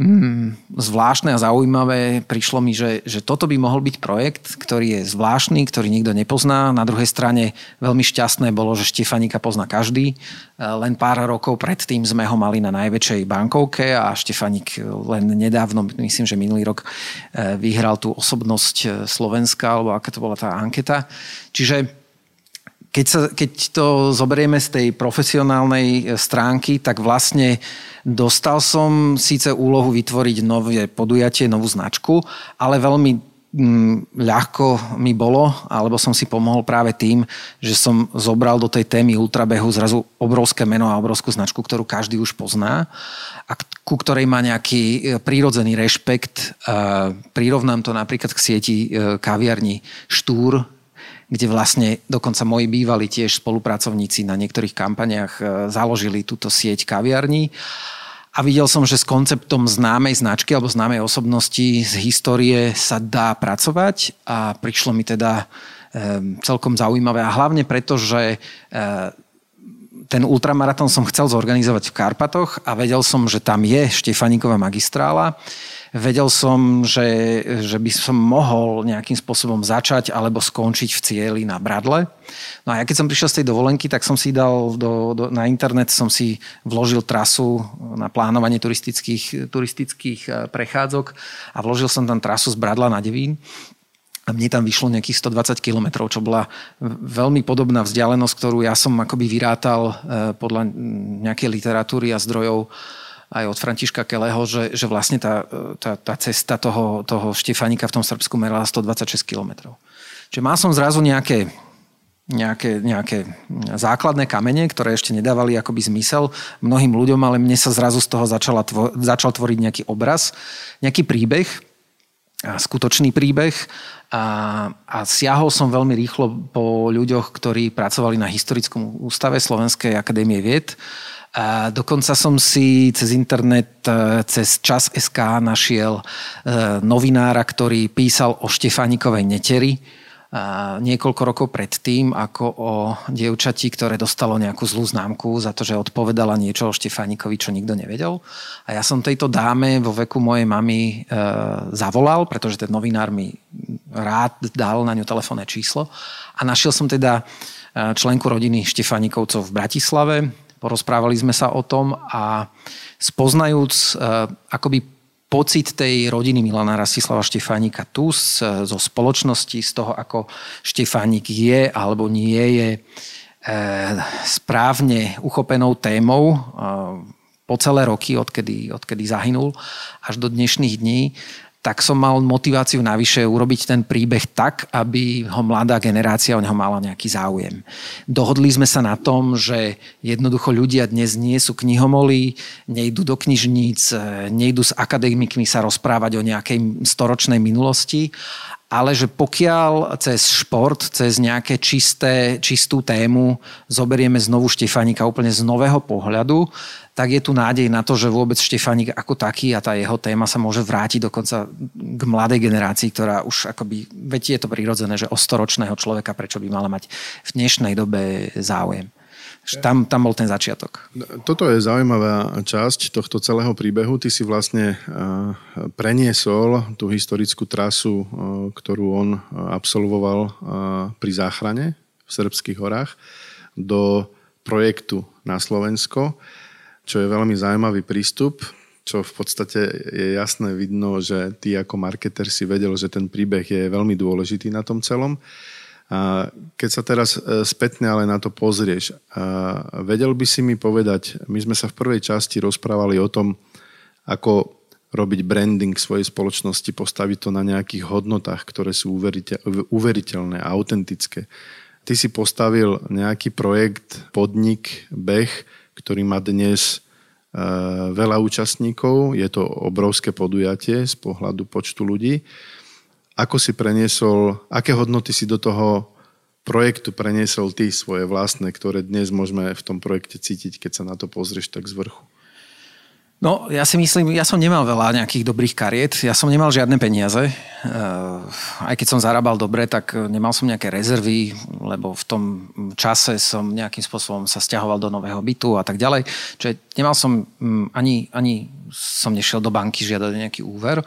mm, zvláštne a zaujímavé. Prišlo mi, že, že toto by mohol byť projekt, ktorý je zvláštny, ktorý nikto nepozná. Na druhej strane veľmi šťastné bolo, že Štefanika pozná každý. Len pár rokov predtým sme ho mali na najväčšej bankovke a Štefanik len nedávno, myslím, že minulý rok e, vyhral tú osobnosť e, Slovenska, alebo aká to bola tá anketa. Čiže keď, sa, keď to zoberieme z tej profesionálnej stránky, tak vlastne Dostal som síce úlohu vytvoriť nové podujatie, novú značku, ale veľmi mm, ľahko mi bolo, alebo som si pomohol práve tým, že som zobral do tej témy ultrabehu zrazu obrovské meno a obrovskú značku, ktorú každý už pozná a ku ktorej má nejaký e, prírodzený rešpekt. Prirovnám to napríklad k sieti e, kaviarní Štúr, kde vlastne dokonca moji bývali tiež spolupracovníci na niektorých kampaniach e, založili túto sieť kaviarní. A videl som, že s konceptom známej značky alebo známej osobnosti z histórie sa dá pracovať a prišlo mi teda celkom zaujímavé. A hlavne preto, že e, ten ultramaratón som chcel zorganizovať v Karpatoch a vedel som, že tam je Štefaniková magistrála vedel som, že, že by som mohol nejakým spôsobom začať alebo skončiť v cieli na Bradle. No a ja keď som prišiel z tej dovolenky, tak som si dal do, do, na internet, som si vložil trasu na plánovanie turistických, turistických eh, prechádzok a vložil som tam trasu z Bradla na Devín. A mne tam vyšlo nejakých 120 km, čo bola veľmi podobná vzdialenosť, ktorú ja som akoby vyrátal eh, podľa nejakej literatúry a zdrojov aj od Františka Keleho, že, že vlastne tá, tá, tá cesta toho, toho Štefanika v tom Srbsku merala 126 km. Čiže mal som zrazu nejaké, nejaké, nejaké základné kamene, ktoré ešte nedávali akoby zmysel. Mnohým ľuďom, ale mne sa zrazu z toho začala začal tvoriť nejaký obraz, nejaký príbeh, a skutočný príbeh. A, a siahol som veľmi rýchlo po ľuďoch, ktorí pracovali na Historickom ústave Slovenskej akadémie vied dokonca som si cez internet, e, cez čas SK našiel e, novinára, ktorý písal o Štefánikovej neteri, a niekoľko rokov predtým, ako o dievčati, ktoré dostalo nejakú zlú známku za to, že odpovedala niečo o Štefánikovi, čo nikto nevedel. A ja som tejto dáme vo veku mojej mamy e, zavolal, pretože ten novinár mi rád dal na ňu telefónne číslo. A našiel som teda e, členku rodiny Štefánikovcov v Bratislave, porozprávali sme sa o tom a spoznajúc uh, akoby pocit tej rodiny Milana Rastislava Štefánika tu zo spoločnosti, z toho, ako Štefánik je alebo nie je e, správne uchopenou témou e, po celé roky, odkedy, odkedy zahynul, až do dnešných dní, tak som mal motiváciu navyše urobiť ten príbeh tak, aby ho mladá generácia o neho mala nejaký záujem. Dohodli sme sa na tom, že jednoducho ľudia dnes nie sú knihomolí, nejdú do knižníc, nejdú s akademikmi sa rozprávať o nejakej storočnej minulosti, ale že pokiaľ cez šport, cez nejaké čisté, čistú tému zoberieme znovu Štefánika úplne z nového pohľadu, tak je tu nádej na to, že vôbec Štefánik ako taký a tá jeho téma sa môže vrátiť dokonca k mladej generácii, ktorá už akoby, veď je to prirodzené, že o storočného človeka prečo by mala mať v dnešnej dobe záujem. Tam, tam bol ten začiatok. Toto je zaujímavá časť tohto celého príbehu. Ty si vlastne preniesol tú historickú trasu, ktorú on absolvoval pri záchrane v Srbských horách do projektu na Slovensko, čo je veľmi zaujímavý prístup, čo v podstate je jasné vidno, že ty ako marketer si vedel, že ten príbeh je veľmi dôležitý na tom celom. A keď sa teraz e, spätne ale na to pozrieš, vedel by si mi povedať, my sme sa v prvej časti rozprávali o tom, ako robiť branding svojej spoločnosti, postaviť to na nejakých hodnotách, ktoré sú uveriteľné a autentické. Ty si postavil nejaký projekt, podnik, beh, ktorý má dnes veľa účastníkov. Je to obrovské podujatie z pohľadu počtu ľudí. Ako si preniesol, aké hodnoty si do toho projektu preniesol ty svoje vlastné, ktoré dnes môžeme v tom projekte cítiť, keď sa na to pozrieš tak z vrchu? No, ja si myslím, ja som nemal veľa nejakých dobrých kariet, ja som nemal žiadne peniaze. Eh, aj keď som zarábal dobre, tak nemal som nejaké rezervy, lebo v tom čase som nejakým spôsobom sa stiahoval do nového bytu a tak ďalej. Čiže nemal som mm, ani, ani som nešiel do banky žiadať nejaký úver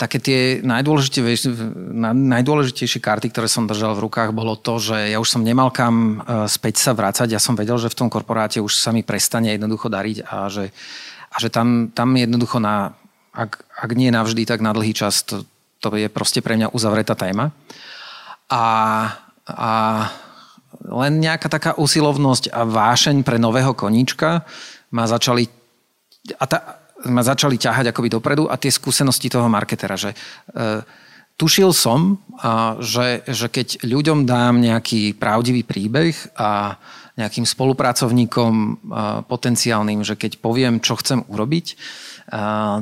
také tie najdôležitejšie, najdôležitejšie karty, ktoré som držal v rukách, bolo to, že ja už som nemal kam eh, späť sa vrácať. Ja som vedel, že v tom korporáte už sa mi prestane jednoducho dariť a že a že tam, tam jednoducho na, ak, ak nie navždy, tak na dlhý čas to, to je proste pre mňa uzavretá téma. A, a len nejaká taká usilovnosť a vášeň pre nového koníčka ma začali a ta, ma začali ťahať akoby dopredu a tie skúsenosti toho marketera, že e, tušil som, a, že, že keď ľuďom dám nejaký pravdivý príbeh a nejakým spolupracovníkom potenciálnym, že keď poviem, čo chcem urobiť,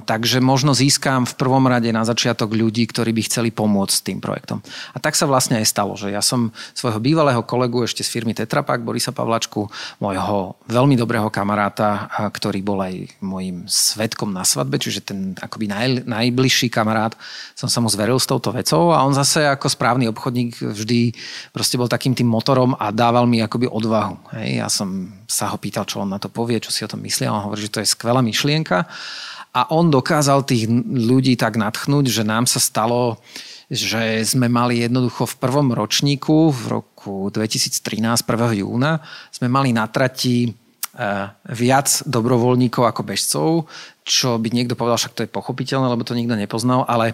takže možno získam v prvom rade na začiatok ľudí, ktorí by chceli pomôcť s tým projektom. A tak sa vlastne aj stalo, že ja som svojho bývalého kolegu ešte z firmy Tetrapak, Borisa Pavlačku, môjho veľmi dobrého kamaráta, ktorý bol aj môjim svetkom na svadbe, čiže ten akoby naj, najbližší kamarát, som sa mu zveril s touto vecou a on zase ako správny obchodník vždy proste bol takým tým motorom a dával mi akoby odvahu. Hej, ja som sa ho pýtal, čo on na to povie, čo si o tom myslí a on hovorí, že to je skvelá myšlienka a on dokázal tých ľudí tak natchnúť, že nám sa stalo, že sme mali jednoducho v prvom ročníku, v roku 2013, 1. júna, sme mali na trati eh, viac dobrovoľníkov ako bežcov, čo by niekto povedal, však to je pochopiteľné, lebo to nikto nepoznal, ale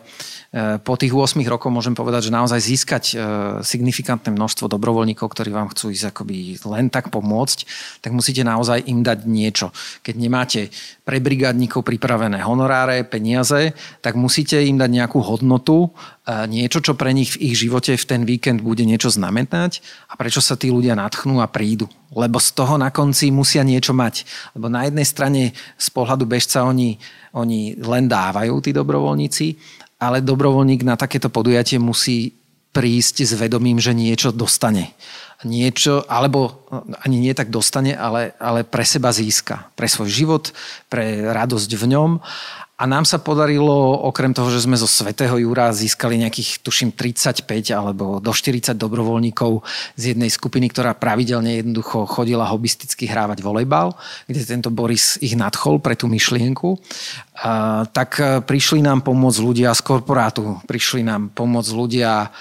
e, po tých 8 rokoch môžem povedať, že naozaj získať e, signifikantné množstvo dobrovoľníkov, ktorí vám chcú ísť akoby len tak pomôcť, tak musíte naozaj im dať niečo. Keď nemáte pre brigádnikov pripravené honoráre, peniaze, tak musíte im dať nejakú hodnotu, e, niečo, čo pre nich v ich živote v ten víkend bude niečo znamenať a prečo sa tí ľudia natchnú a prídu. Lebo z toho na konci musia niečo mať. Lebo na jednej strane z pohľadu bežca oni oni, oni len dávajú, tí dobrovoľníci, ale dobrovoľník na takéto podujatie musí prísť s vedomím, že niečo dostane. Niečo, alebo ani nie tak dostane, ale, ale pre seba získa. Pre svoj život, pre radosť v ňom a nám sa podarilo, okrem toho, že sme zo Svetého Júra získali nejakých, tuším, 35 alebo do 40 dobrovoľníkov z jednej skupiny, ktorá pravidelne jednoducho chodila hobisticky hrávať volejbal, kde tento Boris ich nadchol pre tú myšlienku. Tak e, prišli nám pomôcť ľudia z korporátu, prišli nám pomôcť ľudia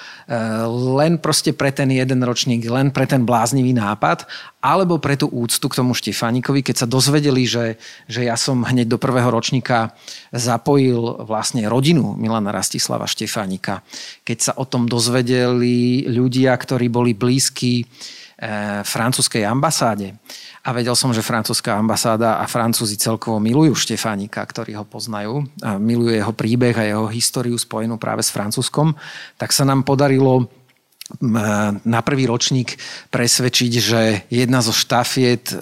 len proste pre ten jeden ročník, len pre ten bláznivý nápad alebo pre tú úctu k tomu Štefánikovi, keď sa dozvedeli, že, že ja som hneď do prvého ročníka zapojil vlastne rodinu Milana Rastislava Štefánika. Keď sa o tom dozvedeli ľudia, ktorí boli blízki francúzskej ambasáde. A vedel som, že francúzska ambasáda a Francúzi celkovo milujú Štefánika, ktorí ho poznajú. A milujú jeho príbeh a jeho históriu spojenú práve s Francúzskom. Tak sa nám podarilo na prvý ročník presvedčiť, že jedna zo štafiet, e,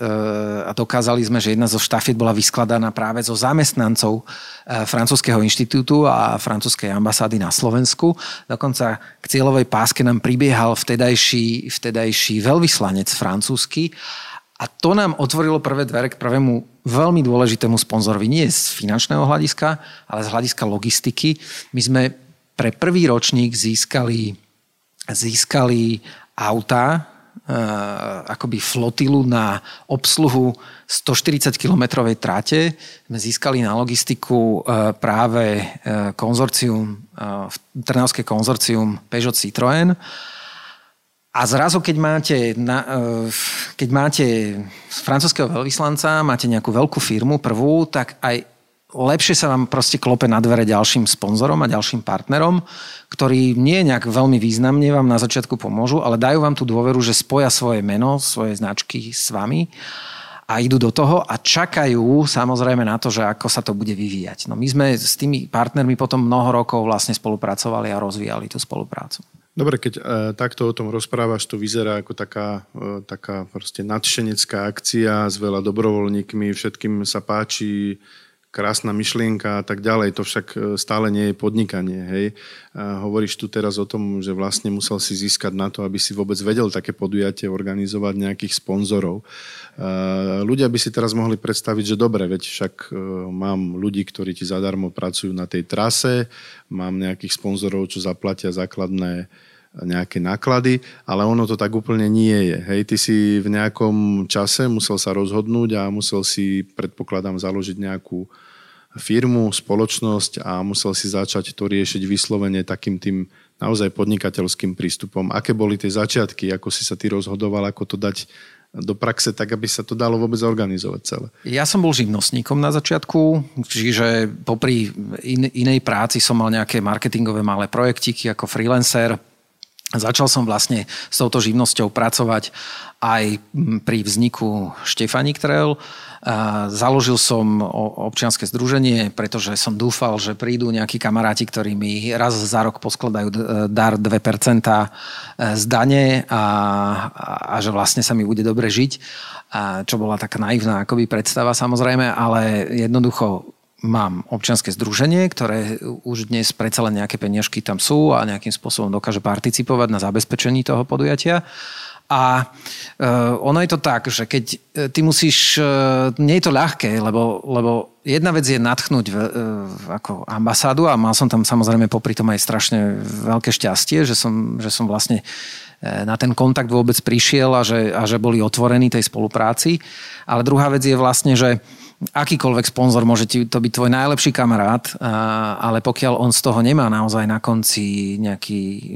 a dokázali sme, že jedna zo štafiet bola vyskladaná práve zo zamestnancov e, Francúzského inštitútu a francúzskej ambasády na Slovensku. Dokonca k cieľovej páske nám pribiehal vtedajší, vtedajší veľvyslanec francúzsky a to nám otvorilo prvé dvere k prvému veľmi dôležitému sponzorovi. Nie z finančného hľadiska, ale z hľadiska logistiky. My sme pre prvý ročník získali získali auta, e, akoby flotilu na obsluhu 140 kilometrovej trate. Sme získali na logistiku e, práve e, konzorcium, Trnavské konzorcium Peugeot Citroën. A zrazu, keď máte, na, keď máte francúzského veľvyslanca, máte nejakú veľkú firmu, prvú, tak aj lepšie sa vám proste klope na dvere ďalším sponzorom a ďalším partnerom, ktorí nie nejak veľmi významne vám na začiatku pomôžu, ale dajú vám tú dôveru, že spoja svoje meno, svoje značky s vami a idú do toho a čakajú samozrejme na to, že ako sa to bude vyvíjať. No my sme s tými partnermi potom mnoho rokov vlastne spolupracovali a rozvíjali tú spoluprácu. Dobre, keď e, takto o tom rozprávaš, to vyzerá ako taká, e, taká proste nadšenecká akcia s veľa dobrovoľníkmi, všetkým sa páči, krásna myšlienka a tak ďalej, to však e, stále nie je podnikanie. Hej. A hovoríš tu teraz o tom, že vlastne musel si získať na to, aby si vôbec vedel také podujatie organizovať nejakých sponzorov. Ľudia by si teraz mohli predstaviť, že dobre, veď však e, mám ľudí, ktorí ti zadarmo pracujú na tej trase, mám nejakých sponzorov, čo zaplatia základné nejaké náklady, ale ono to tak úplne nie je. Hej, ty si v nejakom čase musel sa rozhodnúť a musel si, predpokladám, založiť nejakú firmu, spoločnosť a musel si začať to riešiť vyslovene takým tým naozaj podnikateľským prístupom. Aké boli tie začiatky, ako si sa ty rozhodoval, ako to dať do praxe, tak aby sa to dalo vôbec organizovať celé. Ja som bol živnostníkom na začiatku, čiže popri in, inej práci som mal nejaké marketingové malé projektiky ako freelancer, Začal som vlastne s touto živnosťou pracovať aj pri vzniku Štefanik Trail. Založil som občianske združenie, pretože som dúfal, že prídu nejakí kamaráti, ktorí mi raz za rok poskladajú dar 2% z dane a, a že vlastne sa mi bude dobre žiť. Čo bola taká naivná akoby predstava samozrejme, ale jednoducho mám občianske združenie, ktoré už dnes predsa len nejaké peniažky tam sú a nejakým spôsobom dokáže participovať na zabezpečení toho podujatia. A uh, ono je to tak, že keď e, ty musíš, uh, nie je to ľahké, lebo, lebo jedna vec je natchnúť uh, ako ambasádu a mal som tam samozrejme popri tom aj strašne veľké šťastie, že som, že som vlastne na ten kontakt vôbec prišiel a že, a že boli otvorení tej spolupráci. Ale druhá vec je vlastne, že akýkoľvek sponzor môže ti to byť tvoj najlepší kamarát, ale pokiaľ on z toho nemá naozaj na konci nejaký,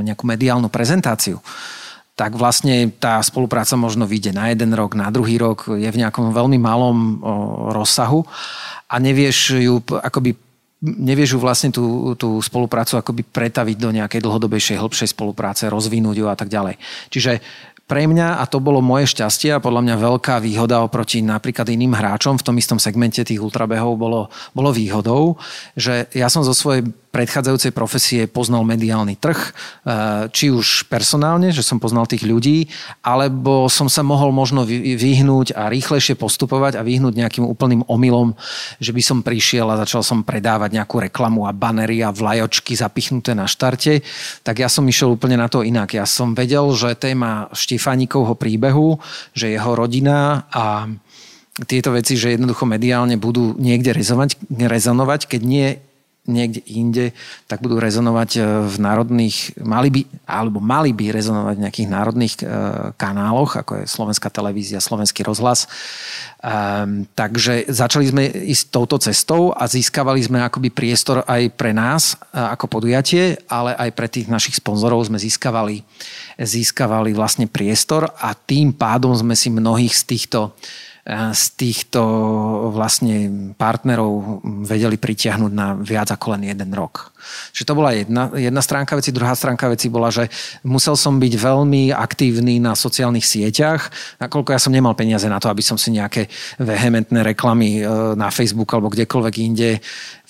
nejakú mediálnu prezentáciu, tak vlastne tá spolupráca možno vyjde na jeden rok, na druhý rok, je v nejakom veľmi malom rozsahu a nevieš ju akoby nevieš ju vlastne tú, tú spoluprácu akoby pretaviť do nejakej dlhodobejšej, hĺbšej spolupráce, rozvinúť ju a tak ďalej. Čiže pre mňa, a to bolo moje šťastie a podľa mňa veľká výhoda oproti napríklad iným hráčom v tom istom segmente tých ultrabehov bolo, bolo výhodou, že ja som zo svojej predchádzajúcej profesie poznal mediálny trh, eh, či už personálne, že som poznal tých ľudí, alebo som sa mohol možno vyhnúť a rýchlejšie postupovať a vyhnúť nejakým úplným omylom, že by som prišiel a začal som predávať nejakú reklamu a banery a vlajočky zapichnuté na štarte, tak ja som išiel úplne na to inak. Ja som vedel, že téma Štefánikovho príbehu, že jeho rodina a tieto veci, že jednoducho mediálne budú niekde rezonovať, rezonovať keď nie niekde inde, tak budú rezonovať e, v národných, mali by, alebo mali by rezonovať v nejakých národných e, kanáloch, ako je Slovenská televízia, Slovenský rozhlas. Um, takže začali sme ísť touto cestou a získavali sme akoby priestor aj pre nás e, ako podujatie, ale aj pre tých našich sponzorov sme získavali, získavali vlastne priestor a tým pádom sme si mnohých z týchto z týchto vlastne partnerov vedeli pritiahnuť na viac ako len jeden rok. Čiže to bola jedna, jedna stránka veci. Druhá stránka veci bola, že musel som byť veľmi aktívny na sociálnych sieťach, nakoľko ja som nemal peniaze na to, aby som si nejaké vehementné reklamy e, na Facebook alebo kdekoľvek inde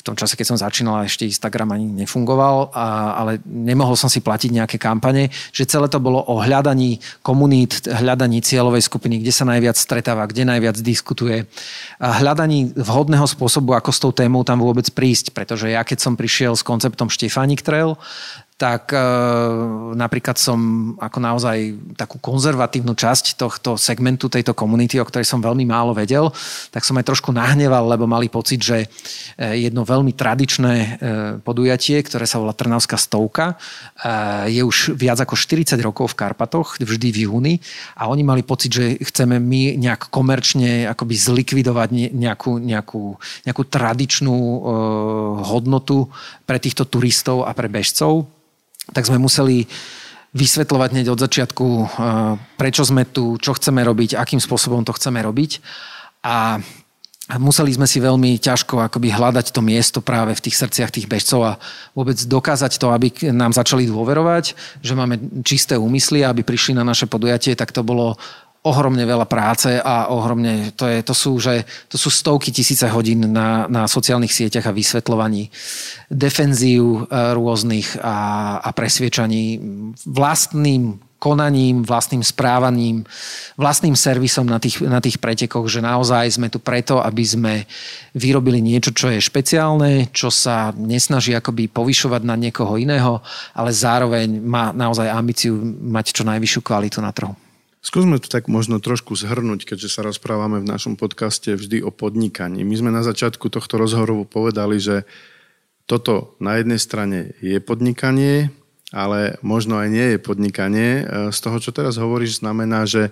v tom čase, keď som začínal, ešte Instagram ani nefungoval, a, ale nemohol som si platiť nejaké kampane, že celé to bolo o hľadaní komunít, hľadaní cieľovej skupiny, kde sa najviac stretáva, kde najviac diskutuje, a hľadaní vhodného spôsobu, ako s tou témou tam vôbec prísť, pretože ja keď som prišiel s konceptom Štefánik Trail, tak e, napríklad som ako naozaj takú konzervatívnu časť tohto segmentu, tejto komunity, o ktorej som veľmi málo vedel, tak som aj trošku nahneval, lebo mali pocit, že e, jedno veľmi tradičné e, podujatie, ktoré sa volá Trnavská stovka, e, je už viac ako 40 rokov v Karpatoch, vždy v júni a oni mali pocit, že chceme my nejak komerčne akoby zlikvidovať nejakú, nejakú, nejakú tradičnú e, hodnotu pre týchto turistov a pre bežcov tak sme museli vysvetľovať hneď od začiatku, eh, prečo sme tu, čo chceme robiť, akým spôsobom to chceme robiť. A museli sme si veľmi ťažko akoby hľadať to miesto práve v tých srdciach tých bežcov a vôbec dokázať to, aby nám začali dôverovať, že máme čisté úmysly a aby prišli na naše podujatie, tak to bolo ohromne veľa práce a ohromne, to, je, to, sú, že, to sú stovky tisíce hodín na, na sociálnych sieťach a vysvetľovaní defenzív e, rôznych a, a presviečaní vlastným konaním, vlastným správaním, vlastným servisom na tých, na tých pretekoch, že naozaj sme tu preto, aby sme vyrobili niečo, čo je špeciálne, čo sa nesnaží akoby povyšovať na niekoho iného, ale zároveň má naozaj ambíciu mať čo najvyššiu kvalitu na trhu. Skúsme to tak možno trošku zhrnúť, keďže sa rozprávame v našom podcaste vždy o podnikaní. My sme na začiatku tohto rozhovoru povedali, že toto na jednej strane je podnikanie, ale možno aj nie je podnikanie. E, z toho, čo teraz hovoríš, znamená, že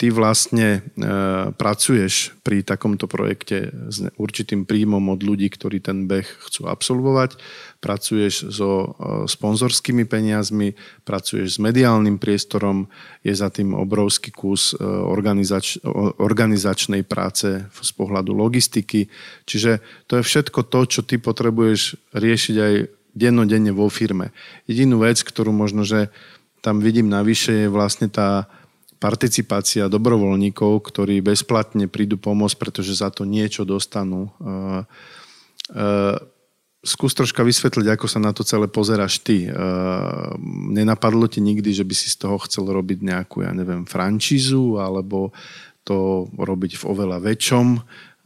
ty vlastne e, pracuješ pri takomto projekte s určitým príjmom od ľudí, ktorí ten beh chcú absolvovať, pracuješ so e, sponzorskými peniazmi, pracuješ s mediálnym priestorom, je za tým obrovský kus organizač, organizačnej práce z pohľadu logistiky. Čiže to je všetko to, čo ty potrebuješ riešiť aj dennodenne vo firme. Jedinú vec, ktorú možno, že tam vidím navyše, je vlastne tá participácia dobrovoľníkov, ktorí bezplatne prídu pomôcť, pretože za to niečo dostanú. Uh, skús troška vysvetliť, ako sa na to celé pozeráš ty. Uh, nenapadlo ti nikdy, že by si z toho chcel robiť nejakú, ja neviem, francízu, alebo to robiť v oveľa väčšom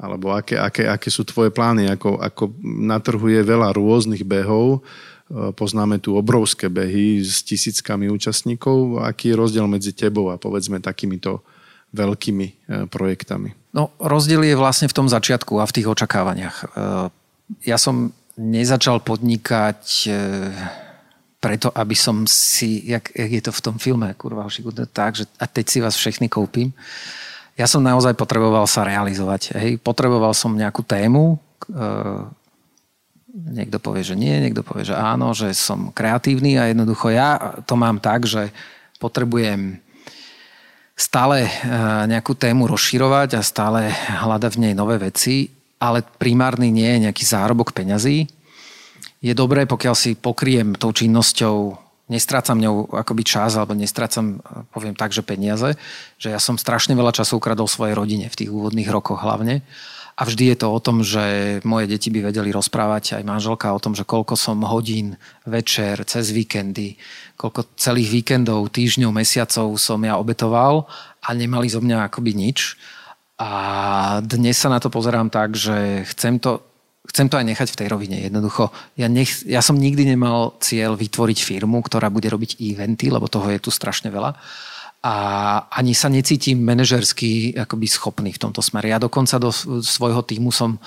alebo aké, aké, aké sú tvoje plány, ako, ako na trhu je veľa rôznych behov, e, poznáme tu obrovské behy s tisíckami účastníkov, aký je rozdiel medzi tebou a povedzme takýmito veľkými e, projektami? No, rozdiel je vlastne v tom začiatku a v tých očakávaniach. E, ja som nezačal podnikať preto, aby som si, jak, jak je to v tom filme, kurva, tak, že a teď si vás všechny koupím ja som naozaj potreboval sa realizovať. Hej. Potreboval som nejakú tému, e, niekto povie, že nie, niekto povie, že áno, že som kreatívny a jednoducho ja to mám tak, že potrebujem stále e, nejakú tému rozširovať a stále hľadať v nej nové veci, ale primárny nie je nejaký zárobok peňazí. Je dobré, pokiaľ si pokriem tou činnosťou nestrácam ňou akoby čas, alebo nestrácam, poviem tak, že peniaze, že ja som strašne veľa času ukradol svojej rodine v tých úvodných rokoch hlavne. A vždy je to o tom, že moje deti by vedeli rozprávať aj manželka o tom, že koľko som hodín, večer, cez víkendy, koľko celých víkendov, týždňov, mesiacov som ja obetoval a nemali zo mňa akoby nič. A dnes sa na to pozerám tak, že chcem to chcem to aj nechať v tej rovine. Jednoducho, ja, nech, ja som nikdy nemal cieľ vytvoriť firmu, ktorá bude robiť eventy, lebo toho je tu strašne veľa a ani sa necítim manažersky akoby schopný v tomto smere. Ja dokonca do svojho týmu som e,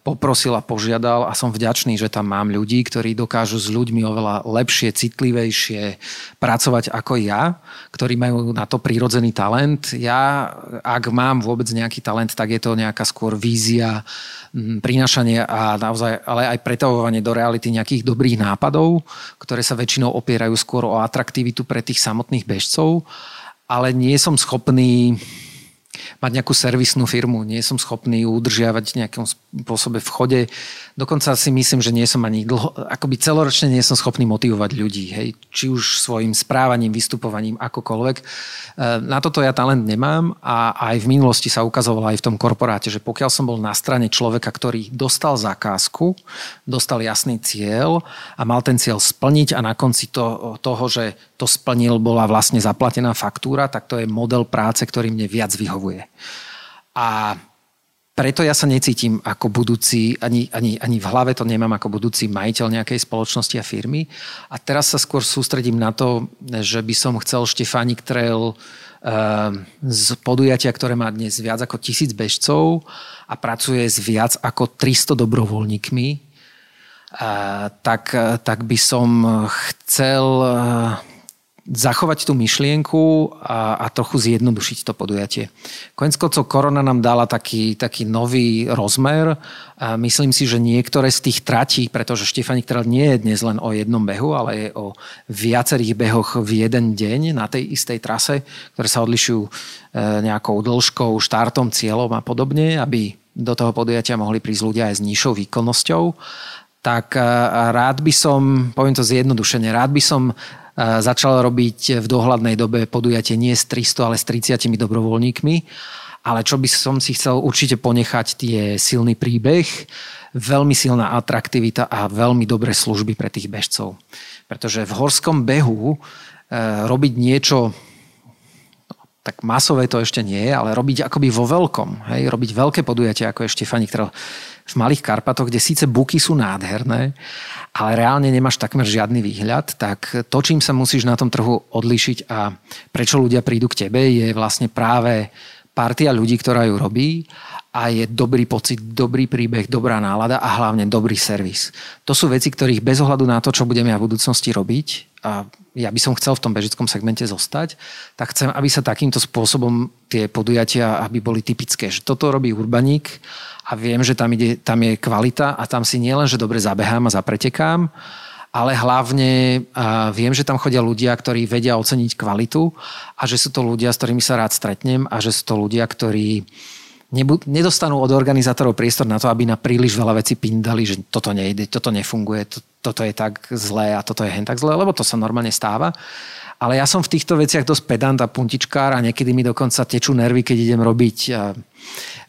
poprosil a požiadal a som vďačný, že tam mám ľudí, ktorí dokážu s ľuďmi oveľa lepšie, citlivejšie pracovať ako ja, ktorí majú na to prírodzený talent. Ja, ak mám vôbec nejaký talent, tak je to nejaká skôr vízia, prinašanie a naozaj, ale aj pretavovanie do reality nejakých dobrých nápadov, ktoré sa väčšinou opierajú skôr o atraktivitu pre tých samotných bežcov ale nie som schopný mať nejakú servisnú firmu, nie som schopný ju udržiavať v nejakom spôsobe v chode. Dokonca si myslím, že nie som ani dlho, akoby celoročne nie som schopný motivovať ľudí, hej, či už svojim správaním, vystupovaním, akokoľvek. E, na toto ja talent nemám a aj v minulosti sa ukazovalo aj v tom korporáte, že pokiaľ som bol na strane človeka, ktorý dostal zákazku, dostal jasný cieľ a mal ten cieľ splniť a na konci to, toho, že to splnil, bola vlastne zaplatená faktúra, tak to je model práce, ktorý mne viac vyhovuje. A preto ja sa necítim ako budúci, ani, ani, ani v hlave to nemám ako budúci majiteľ nejakej spoločnosti a firmy. A teraz sa skôr sústredím na to, že by som chcel Štefánik Trail uh, z podujatia, ktoré má dnes viac ako tisíc bežcov a pracuje s viac ako 300 dobrovoľníkmi, uh, tak, tak by som chcel zachovať tú myšlienku a, a trochu zjednodušiť to podujatie. Konec koncov korona nám dala taký, taký nový rozmer a myslím si, že niektoré z tých tratí, pretože Štefani Trail nie je dnes len o jednom behu, ale je o viacerých behoch v jeden deň na tej istej trase, ktoré sa odlišujú e, nejakou dĺžkou, štartom, cieľom a podobne, aby do toho podujatia mohli prísť ľudia aj s nižšou výkonnosťou tak e, rád by som, poviem to zjednodušene, rád by som začal robiť v dohľadnej dobe podujatie nie s 300, ale s 30 dobrovoľníkmi. Ale čo by som si chcel určite ponechať, je silný príbeh, veľmi silná atraktivita a veľmi dobré služby pre tých bežcov. Pretože v horskom behu e, robiť niečo tak masové to ešte nie je, ale robiť akoby vo veľkom. Hej? Robiť veľké podujatia, ako je Štefani, ktoré v malých Karpatoch, kde síce buky sú nádherné, ale reálne nemáš takmer žiadny výhľad, tak to, čím sa musíš na tom trhu odlišiť a prečo ľudia prídu k tebe, je vlastne práve partia ľudí, ktorá ju robí a je dobrý pocit, dobrý príbeh, dobrá nálada a hlavne dobrý servis. To sú veci, ktorých bez ohľadu na to, čo budeme ja v budúcnosti robiť, a ja by som chcel v tom bežickom segmente zostať, tak chcem, aby sa takýmto spôsobom tie podujatia aby boli typické. Že toto robí urbaník a viem, že tam, ide, tam je kvalita a tam si nielen, že dobre zabehám a zapretekám, ale hlavne viem, že tam chodia ľudia, ktorí vedia oceniť kvalitu a že sú to ľudia, s ktorými sa rád stretnem a že sú to ľudia, ktorí nedostanú od organizátorov priestor na to, aby na príliš veľa vecí pindali, že toto nejde, toto nefunguje, to, toto je tak zlé a toto je hen tak zlé, lebo to sa normálne stáva. Ale ja som v týchto veciach dosť pedant a puntičkár a niekedy mi dokonca tečú nervy, keď idem robiť,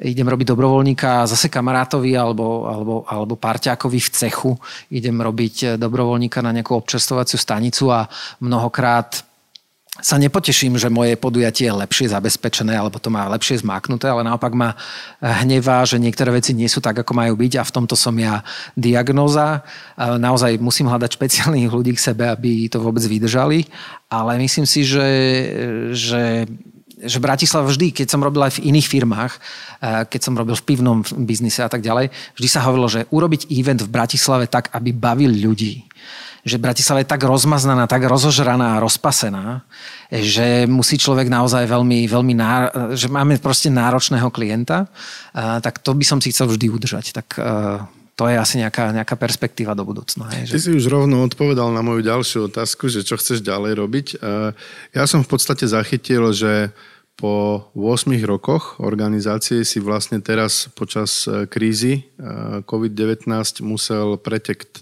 idem robiť dobrovoľníka zase kamarátovi alebo, alebo, alebo parťákovi v cechu. Idem robiť dobrovoľníka na nejakú občerstvovaciu stanicu a mnohokrát sa nepoteším, že moje podujatie je lepšie zabezpečené alebo to má lepšie zmáknuté, ale naopak ma hnevá, že niektoré veci nie sú tak, ako majú byť a v tomto som ja diagnóza. Naozaj musím hľadať špeciálnych ľudí k sebe, aby to vôbec vydržali, ale myslím si, že, že že Bratislava vždy, keď som robil aj v iných firmách, keď som robil v pivnom biznise a tak ďalej, vždy sa hovorilo, že urobiť event v Bratislave tak, aby bavil ľudí že Bratislava je tak rozmaznaná, tak rozožraná a rozpasená, že musí človek naozaj veľmi, veľmi náro... že máme proste náročného klienta, tak to by som si chcel vždy udržať. Tak to je asi nejaká, nejaká perspektíva do budúcna. Že... Ty si už rovno odpovedal na moju ďalšiu otázku, že čo chceš ďalej robiť. Ja som v podstate zachytil, že po 8 rokoch organizácie si vlastne teraz počas krízy COVID-19 musel pretekt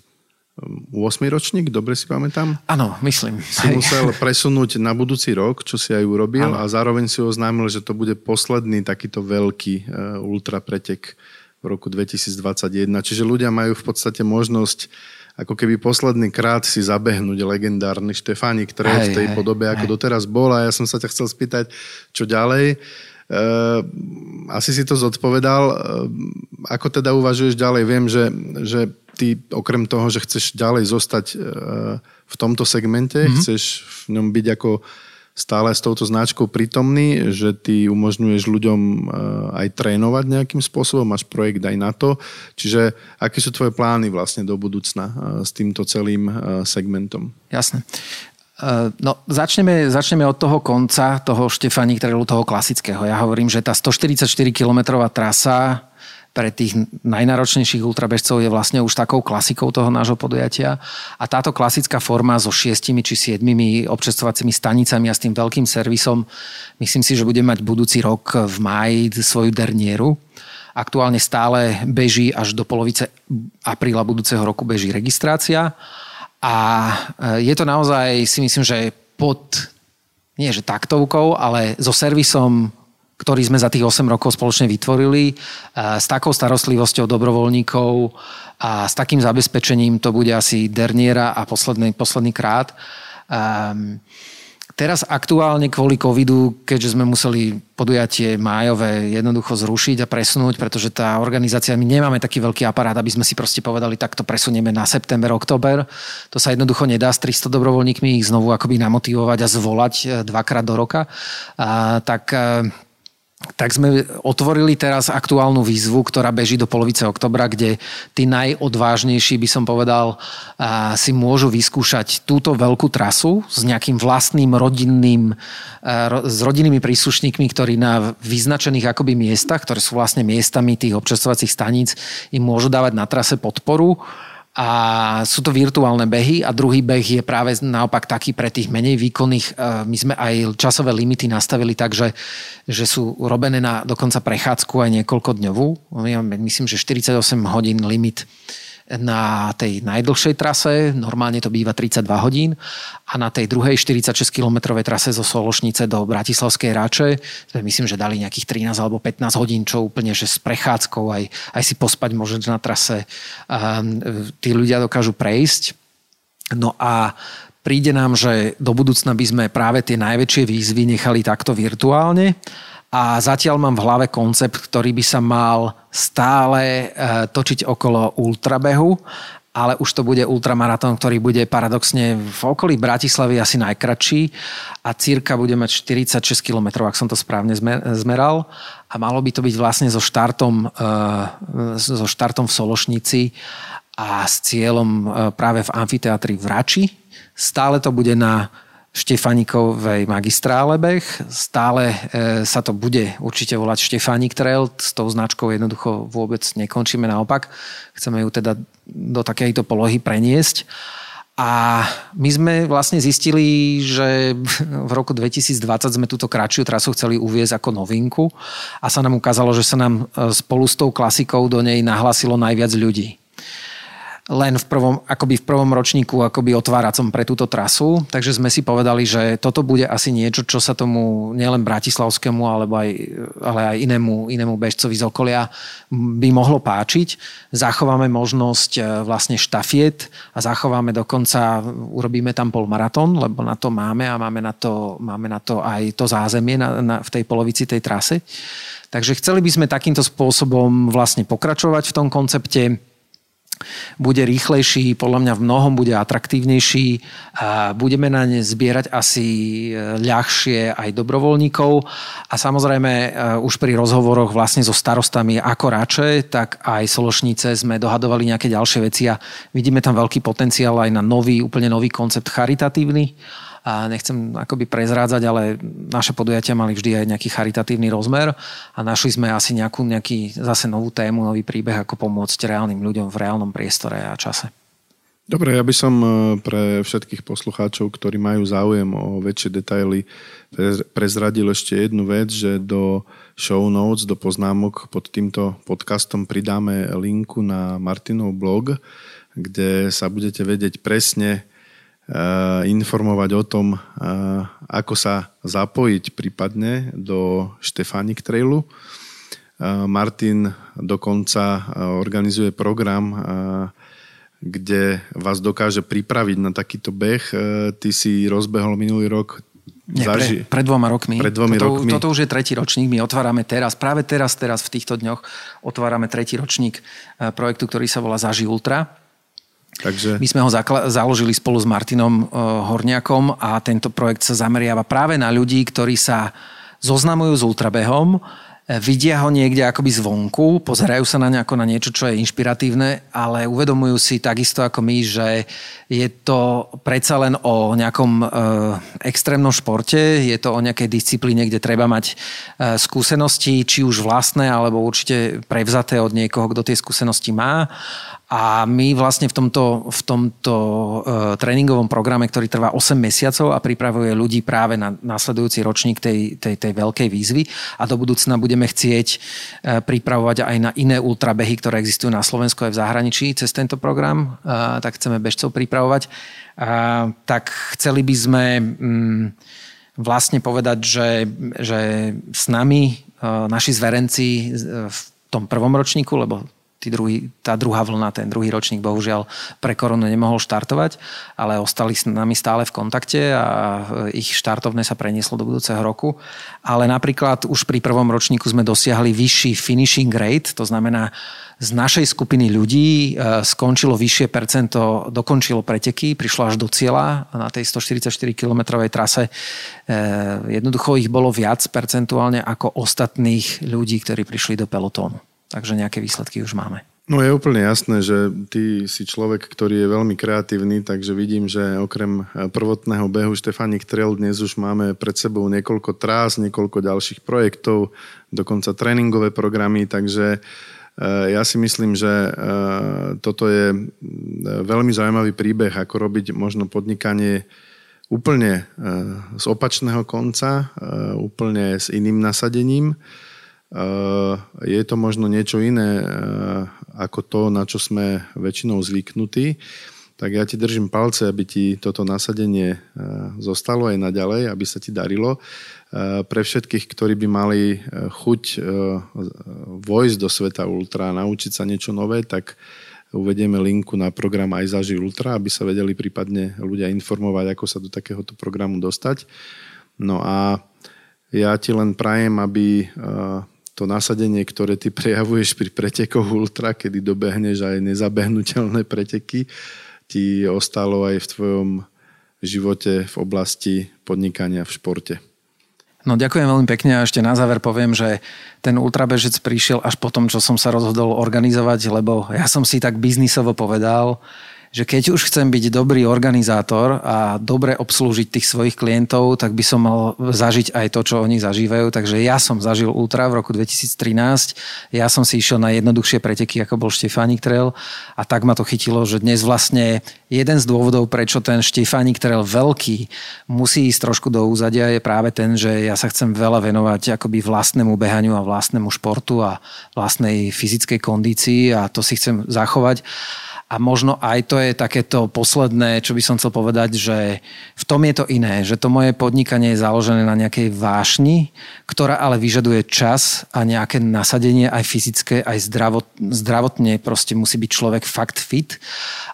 8. ročník, dobre si pamätám? Áno, myslím. Si musel presunúť na budúci rok, čo si aj urobil ano. a zároveň si oznámil, že to bude posledný takýto veľký uh, ultra pretek v roku 2021. Čiže ľudia majú v podstate možnosť ako keby posledný krát si zabehnúť legendárny Štefánik Trail v tej hej, podobe, ako hej. doteraz bol a ja som sa ťa chcel spýtať, čo ďalej. Uh, asi si to zodpovedal. Uh, ako teda uvažuješ ďalej? Viem, že, že ty okrem toho, že chceš ďalej zostať e, v tomto segmente, mm-hmm. chceš v ňom byť ako stále s touto značkou prítomný, že ty umožňuješ ľuďom e, aj trénovať nejakým spôsobom, máš projekt aj na to. Čiže aké sú tvoje plány vlastne do budúcna e, s týmto celým segmentom? Jasne. No, začneme, začneme od toho konca, toho Štefani, ktorého toho klasického. Ja hovorím, že tá 144 km trasa pre tých najnáročnejších ultrabežcov je vlastne už takou klasikou toho nášho podujatia. A táto klasická forma so šiestimi či siedmimi občestovacími stanicami a s tým veľkým servisom, myslím si, že bude mať budúci rok v máji svoju dernieru. Aktuálne stále beží až do polovice apríla budúceho roku beží registrácia. A e, je to naozaj, si myslím, že pod nie že taktovkou, ale so servisom ktorý sme za tých 8 rokov spoločne vytvorili, s takou starostlivosťou dobrovoľníkov a s takým zabezpečením to bude asi derniera a posledný, posledný krát. Um, teraz aktuálne kvôli covidu, keďže sme museli podujatie májové jednoducho zrušiť a presunúť, pretože tá organizácia, my nemáme taký veľký aparát, aby sme si proste povedali, tak to presunieme na september, október. To sa jednoducho nedá s 300 dobrovoľníkmi ich znovu akoby namotivovať a zvolať e, dvakrát do roka. A, tak e, tak sme otvorili teraz aktuálnu výzvu, ktorá beží do polovice oktobra, kde tí najodvážnejší, by som povedal, si môžu vyskúšať túto veľkú trasu s nejakým vlastným rodinným, s rodinnými príslušníkmi, ktorí na vyznačených akoby miestach, ktoré sú vlastne miestami tých občerstvovacích staníc, im môžu dávať na trase podporu a sú to virtuálne behy a druhý beh je práve naopak taký pre tých menej výkonných. E, my sme aj časové limity nastavili tak, že, že sú robené na dokonca prechádzku aj niekoľko dňovú. Myslím, že 48 hodín limit na tej najdlhšej trase, normálne to býva 32 hodín a na tej druhej 46 km trase zo Sološnice do Bratislavskej Ráče sme myslím, že dali nejakých 13 alebo 15 hodín, čo úplne, že s prechádzkou aj, aj si pospať môžeš na trase. Um, tí ľudia dokážu prejsť. No a príde nám, že do budúcna by sme práve tie najväčšie výzvy nechali takto virtuálne a zatiaľ mám v hlave koncept, ktorý by sa mal stále e, točiť okolo ultrabehu, ale už to bude ultramaratón, ktorý bude paradoxne v okolí Bratislavy asi najkračší a cirka bude mať 46 km, ak som to správne zmeral. A malo by to byť vlastne so štartom, e, so štartom v Sološnici a s cieľom e, práve v amfiteátri v Rači. Stále to bude na Štefanikovej magistrále beh. Stále e, sa to bude určite volať Štefanik Trail. S tou značkou jednoducho vôbec nekončíme. Naopak, chceme ju teda do takejto polohy preniesť. A my sme vlastne zistili, že v roku 2020 sme túto kratšiu trasu chceli uviezť ako novinku a sa nám ukázalo, že sa nám e, spolu s tou klasikou do nej nahlasilo najviac ľudí len v prvom, akoby v prvom ročníku akoby otváracom pre túto trasu, takže sme si povedali, že toto bude asi niečo, čo sa tomu nielen bratislavskému, alebo aj, ale aj inému, inému bežcovi z okolia by mohlo páčiť. Zachováme možnosť e, vlastne štafiet a zachováme dokonca, urobíme tam polmaratón, lebo na to máme a máme na to, máme na to aj to zázemie na, na, v tej polovici tej trasy. Takže chceli by sme takýmto spôsobom vlastne pokračovať v tom koncepte bude rýchlejší, podľa mňa v mnohom bude atraktívnejší budeme na ne zbierať asi e, ľahšie aj dobrovoľníkov. A samozrejme e, už pri rozhovoroch vlastne so starostami ako Rače, tak aj Sološnice sme dohadovali nejaké ďalšie veci a vidíme tam veľký potenciál aj na nový, úplne nový koncept charitatívny a nechcem akoby prezrádzať, ale naše podujatia mali vždy aj nejaký charitatívny rozmer a našli sme asi nejakú, nejaký zase novú tému, nový príbeh, ako pomôcť reálnym ľuďom v reálnom priestore a čase. Dobre, ja by som e, pre všetkých poslucháčov, ktorí majú záujem o väčšie detaily, prezradil ešte jednu vec, že do show notes, do poznámok pod týmto podcastom pridáme linku na Martinov blog, kde sa budete vedieť presne, informovať o tom, eh, ako sa zapojiť prípadne do Štefánik Trailu. Eh, Martin dokonca organizuje program, kde vás dokáže pripraviť na takýto beh. Ty si rozbehol minulý rok nie, pre, pred dvoma rokmi. Pred dvomi toto, rokmi. Toto už je tretí ročník. My otvárame teraz, práve teraz, teraz v týchto dňoch otvárame tretí ročník projektu, ktorý sa volá Zaži Ultra. Takže... My sme ho zakla- založili spolu s Martinom uh, Horniakom a tento projekt sa zameriava práve na ľudí, ktorí sa zoznamujú s ultrabehom, vidia ho niekde akoby zvonku, pozerajú sa na nejako na niečo, čo je inšpiratívne, ale uvedomujú si takisto ako my, že je to predsa len o nejakom e, extrémnom športe, je to o nejakej disciplíne, kde treba mať e, skúsenosti, či už vlastné, alebo určite prevzaté od niekoho, kto tie skúsenosti má. A my vlastne v tomto, v tomto uh, tréningovom programe, ktorý trvá 8 mesiacov a pripravuje ľudí práve na následujúci ročník tej, tej, tej veľkej výzvy a do budúcna budeme chcieť uh, pripravovať aj na iné ultrabehy, ktoré existujú na Slovensku aj v zahraničí cez tento program, uh, tak chceme bežcov pripravovať. Uh, tak chceli by sme um, vlastne povedať, že, že s nami uh, naši zverenci v tom prvom ročníku, lebo tí druhý, tá druhá vlna, ten druhý ročník bohužiaľ pre koronu nemohol štartovať, ale ostali s nami stále v kontakte a ich štartovné sa prenieslo do budúceho roku. Ale napríklad už pri prvom ročníku sme dosiahli vyšší finishing rate, to znamená z našej skupiny ľudí e, skončilo vyššie percento, dokončilo preteky, prišlo až do cieľa na tej 144 km trase. E, jednoducho ich bolo viac percentuálne ako ostatných ľudí, ktorí prišli do pelotónu. Takže nejaké výsledky už máme. No je úplne jasné, že ty si človek, ktorý je veľmi kreatívny, takže vidím, že okrem eh, prvotného behu Štefanik Trail dnes už máme pred sebou niekoľko trás, niekoľko ďalších projektov, dokonca tréningové programy, takže eh, ja si myslím, že eh, toto je mm, veľmi zaujímavý príbeh, ako robiť možno podnikanie úplne z opačného konca, úplne s iným nasadením je to možno niečo iné ako to, na čo sme väčšinou zvyknutí, tak ja ti držím palce, aby ti toto nasadenie zostalo aj naďalej, aby sa ti darilo. Pre všetkých, ktorí by mali chuť vojsť do sveta ultra, naučiť sa niečo nové, tak uvedieme linku na program aj zaži Ultra, aby sa vedeli prípadne ľudia informovať, ako sa do takéhoto programu dostať. No a ja ti len prajem, aby to nasadenie, ktoré ty prejavuješ pri pretekoch ultra, kedy dobehneš aj nezabehnutelné preteky, ti ostalo aj v tvojom živote v oblasti podnikania v športe. No ďakujem veľmi pekne a ešte na záver poviem, že ten ultrabežec prišiel až po tom, čo som sa rozhodol organizovať, lebo ja som si tak biznisovo povedal, že keď už chcem byť dobrý organizátor a dobre obslúžiť tých svojich klientov, tak by som mal zažiť aj to, čo oni zažívajú. Takže ja som zažil Ultra v roku 2013. Ja som si išiel na jednoduchšie preteky, ako bol Štefánik Trail a tak ma to chytilo, že dnes vlastne jeden z dôvodov, prečo ten Štefánik Trail veľký musí ísť trošku do úzadia je práve ten, že ja sa chcem veľa venovať akoby vlastnému behaniu a vlastnému športu a vlastnej fyzickej kondícii a to si chcem zachovať. A možno aj to je takéto posledné, čo by som chcel povedať, že v tom je to iné, že to moje podnikanie je založené na nejakej vášni, ktorá ale vyžaduje čas a nejaké nasadenie aj fyzické, aj zdravot, zdravotne proste musí byť človek fakt fit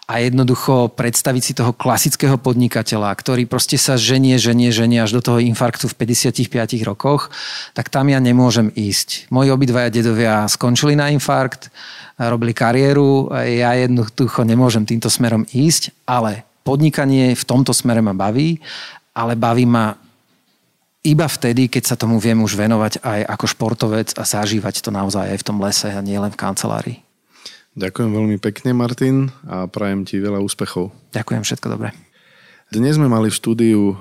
a jednoducho predstaviť si toho klasického podnikateľa, ktorý proste sa ženie, ženie, ženie až do toho infarktu v 55 rokoch, tak tam ja nemôžem ísť. Moji obidvaja dedovia skončili na infarkt, robili kariéru. Ja jednoducho nemôžem týmto smerom ísť, ale podnikanie v tomto smere ma baví, ale baví ma iba vtedy, keď sa tomu viem už venovať aj ako športovec a zažívať to naozaj aj v tom lese a nie len v kancelárii. Ďakujem veľmi pekne, Martin, a prajem ti veľa úspechov. Ďakujem, všetko dobré. Dnes sme mali v štúdiu e,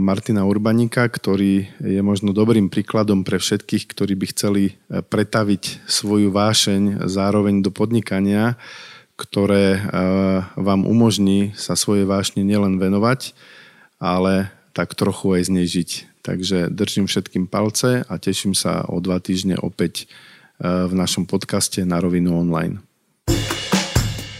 Martina Urbanika, ktorý je možno dobrým príkladom pre všetkých, ktorí by chceli e, pretaviť svoju vášeň zároveň do podnikania, ktoré e, vám umožní sa svoje vášne nielen venovať, ale tak trochu aj znežiť. Takže držím všetkým palce a teším sa o dva týždne opäť v našom podcaste na rovinu online.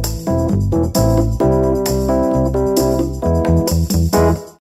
Thank you.